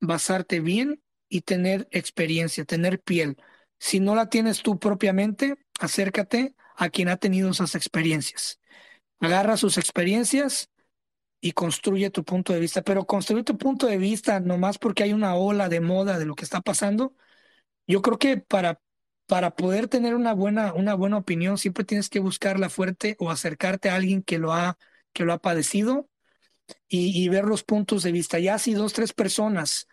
basarte bien y tener experiencia, tener piel. Si no la tienes tú propiamente, acércate a quien ha tenido esas experiencias. Agarra sus experiencias y construye tu punto de vista. Pero construir tu punto de vista nomás porque hay una ola de moda de lo que está pasando, yo creo que para para poder tener una buena, una buena opinión, siempre tienes que buscarla fuerte o acercarte a alguien que lo ha, que lo ha padecido y, ver los puntos de vista. Ya si dos, tres personas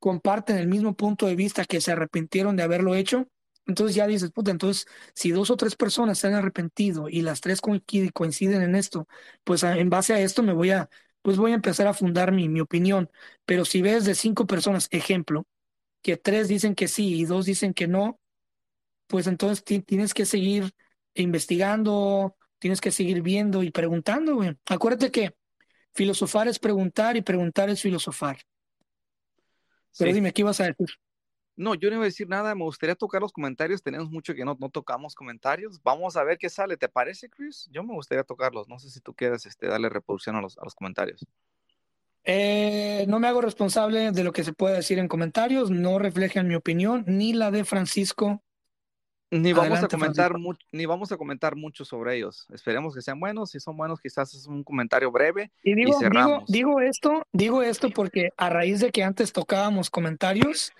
comparten el mismo punto de vista que se arrepintieron de haberlo hecho, entonces ya dices, puta, entonces si dos o tres personas se han arrepentido y las tres coinciden en esto, pues en base a esto me voy a, pues voy a empezar a fundar mi, mi opinión. Pero si ves de cinco personas, ejemplo, que tres dicen que sí y dos dicen que no, pues entonces tienes que seguir investigando, tienes que seguir viendo y preguntando, güey. Acuérdate que filosofar es preguntar y preguntar es filosofar. Pero dime, ¿qué ibas a decir? No, yo no iba a decir nada, me gustaría tocar los comentarios, tenemos mucho que no, no tocamos comentarios, vamos a ver qué sale, ¿te parece, Chris? Yo me gustaría tocarlos, no sé si tú quieres este, darle reproducción a los, a los comentarios. Eh, no me hago responsable de lo que se puede decir en comentarios, no reflejan mi opinión ni la de Francisco ni vamos a comentar mucho, ni vamos a comentar mucho sobre ellos. Esperemos que sean buenos. Si son buenos, quizás es un comentario breve. Y digo, digo, esto, digo esto porque a raíz de que antes tocábamos comentarios,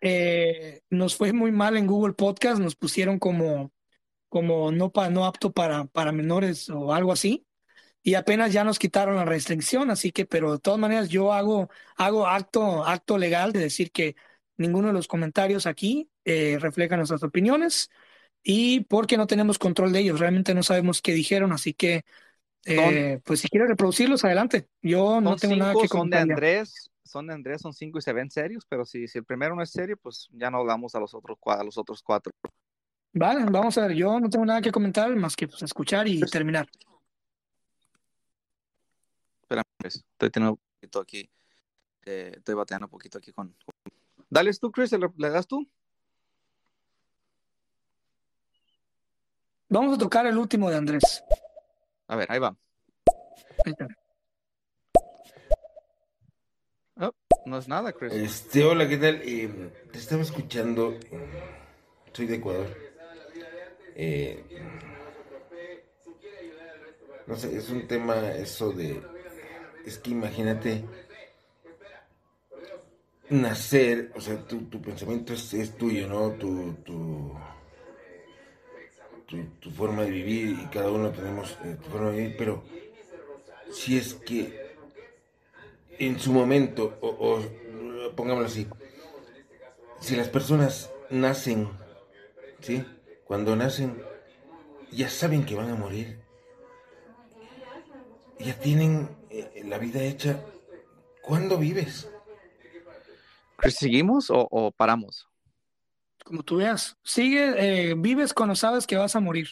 eh, nos fue muy mal en Google Podcast, nos pusieron como, como no, pa, no apto para, para menores o algo así. Y apenas ya nos quitaron la restricción, así que, pero de todas maneras, yo hago, hago acto, acto legal de decir que ninguno de los comentarios aquí eh, reflejan nuestras opiniones y porque no tenemos control de ellos, realmente no sabemos qué dijeron, así que eh, pues si quieres reproducirlos, adelante. Yo no tengo nada que Son de Andrés, son de Andrés, son cinco y se ven serios, pero si, si el primero no es serio, pues ya no damos a los otros, a los otros cuatro. Vale, vamos a ver, yo no tengo nada que comentar más que pues, escuchar y terminar. Espera, pues, estoy teniendo un poquito aquí, eh, estoy bateando un poquito aquí con Dale tú, Chris, ¿le das tú? Vamos a tocar el último de Andrés. A ver, ahí va. Oh, no es nada, Chris. Este, hola, ¿qué tal? Eh, te estaba escuchando. Soy de Ecuador. Eh, no sé, es un tema eso de... Es que imagínate nacer, o sea, tu, tu pensamiento es, es, tuyo, ¿no? Tu, tu, tu, forma de vivir y cada uno tenemos eh, tu forma de vivir, pero si es que en su momento, o, pongámoslo así, si las personas nacen, ¿sí? Cuando nacen, ya saben que van a morir, ya tienen eh, la vida hecha, ¿cuándo vives? ¿Seguimos o, paramos? Como tú veas, sigue, eh, vives cuando sabes que vas a morir.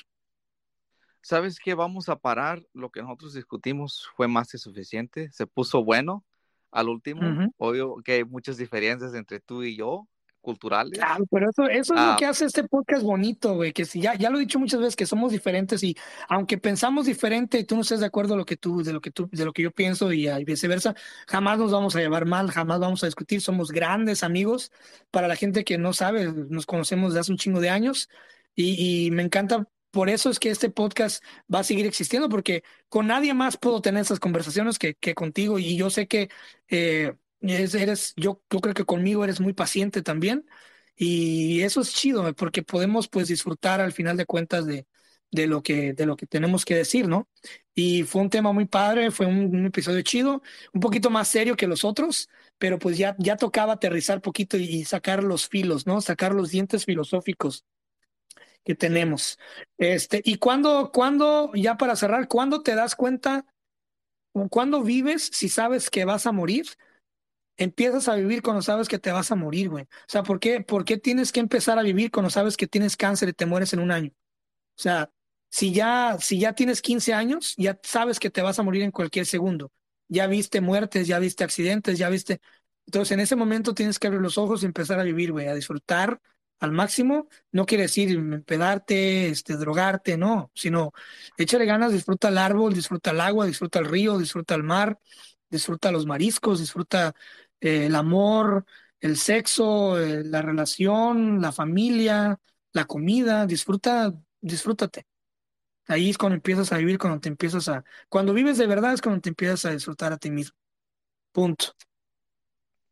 ¿Sabes que vamos a parar? Lo que nosotros discutimos fue más que suficiente, se puso bueno al último. Obvio que hay muchas diferencias entre tú y yo, culturales. Claro, pero eso, eso es lo ah. que hace este podcast bonito, güey, que si ya, ya lo he dicho muchas veces que somos diferentes y aunque pensamos diferente y tú no estés de acuerdo lo que tú, de lo que tú, de lo que yo pienso y, viceversa, jamás nos vamos a llevar mal, jamás vamos a discutir, somos grandes amigos. Para la gente que no sabe, nos conocemos de hace un chingo de años y, y me encanta por eso es que este podcast va a seguir existiendo, porque con nadie más puedo tener esas conversaciones que, que contigo. Y yo sé que eh, eres, yo, yo creo que conmigo eres muy paciente también. Y eso es chido, porque podemos pues disfrutar al final de cuentas de, de, lo, que, de lo que tenemos que decir, ¿no? Y fue un tema muy padre, fue un, episodio chido, un poquito más serio que los otros, pero pues ya, ya tocaba aterrizar poquito y, y sacar los filos, ¿no? Sacar los dientes filosóficos que tenemos. Este, y cuando, cuando, ya para cerrar, ¿cuándo te das cuenta, cuándo vives si sabes que vas a morir? Empiezas a vivir cuando sabes que te vas a morir, güey. O sea, ¿por qué, ¿por qué tienes que empezar a vivir cuando sabes que tienes cáncer y te mueres en un año? O sea, si ya, si ya tienes 15 años, ya sabes que te vas a morir en cualquier segundo. Ya viste muertes, ya viste accidentes, ya viste. Entonces, en ese momento tienes que abrir los ojos y empezar a vivir, güey, a disfrutar al máximo, no quiere decir pedarte, este, drogarte, no, sino échale ganas, disfruta el árbol, disfruta el agua, disfruta el río, disfruta el mar, disfruta los mariscos, disfruta eh, el amor, el sexo, eh, la relación, la familia, la comida, disfruta, disfrútate. Ahí es cuando empiezas a vivir, cuando te empiezas a... Cuando vives de verdad es cuando te empiezas a disfrutar a ti mismo. Punto.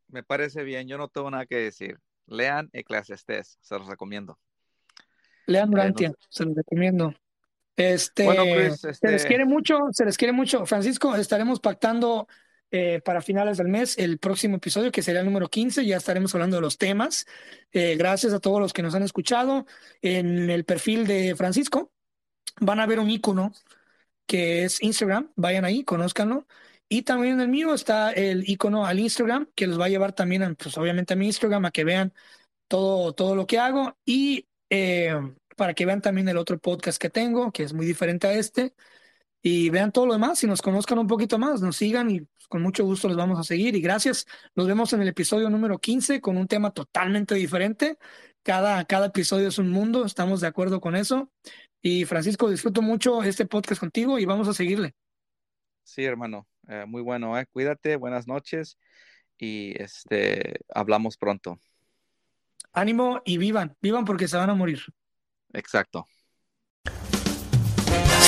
Me parece bien, yo no tengo nada que decir. Lean Eclesiastés, se los recomiendo. Lean Brantia, se los recomiendo. Este, Se les este quiere mucho, se les quiere mucho. Francisco, estaremos pactando eh, para finales del mes el próximo episodio, que sería el número 15. Ya estaremos hablando de los temas. Eh, gracias a todos los que nos han escuchado. En el perfil de Francisco van a ver un icono que es Instagram. Vayan ahí, conózcanlo. Y también en el mío está el icono al Instagram, que los va a llevar también, pues obviamente a mi Instagram, a que vean todo, todo lo que hago. Y eh, para que vean también el otro podcast que tengo, que es muy diferente a este. Y vean todo lo demás y nos conozcan un poquito más, nos sigan y con mucho gusto los vamos a seguir. Y gracias. Nos vemos en el episodio número 15 con un tema totalmente diferente. Cada, cada episodio es un mundo, estamos de acuerdo con eso. Y Francisco, disfruto mucho este podcast contigo y vamos a seguirle. Sí, hermano. Eh, muy bueno, eh. Cuídate, buenas noches y este, hablamos pronto. Ánimo y vivan, vivan porque se van a morir. Exacto.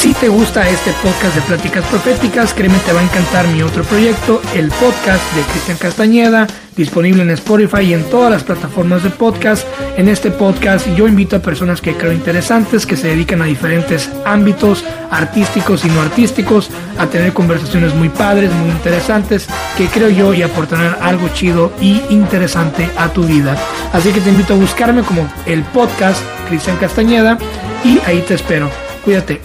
Si te gusta este podcast de Pláticas Proféticas, créeme te va a encantar mi otro proyecto, el podcast de Cristian Castañeda, disponible en Spotify y en todas las plataformas de podcast. En este podcast yo invito a personas que creo interesantes, que se dedican a diferentes ámbitos artísticos y no artísticos, a tener conversaciones muy padres, muy interesantes, que creo yo y aportarán algo chido y interesante a tu vida. Así que te invito a buscarme como el podcast Cristian Castañeda y ahí te espero. Cuídate.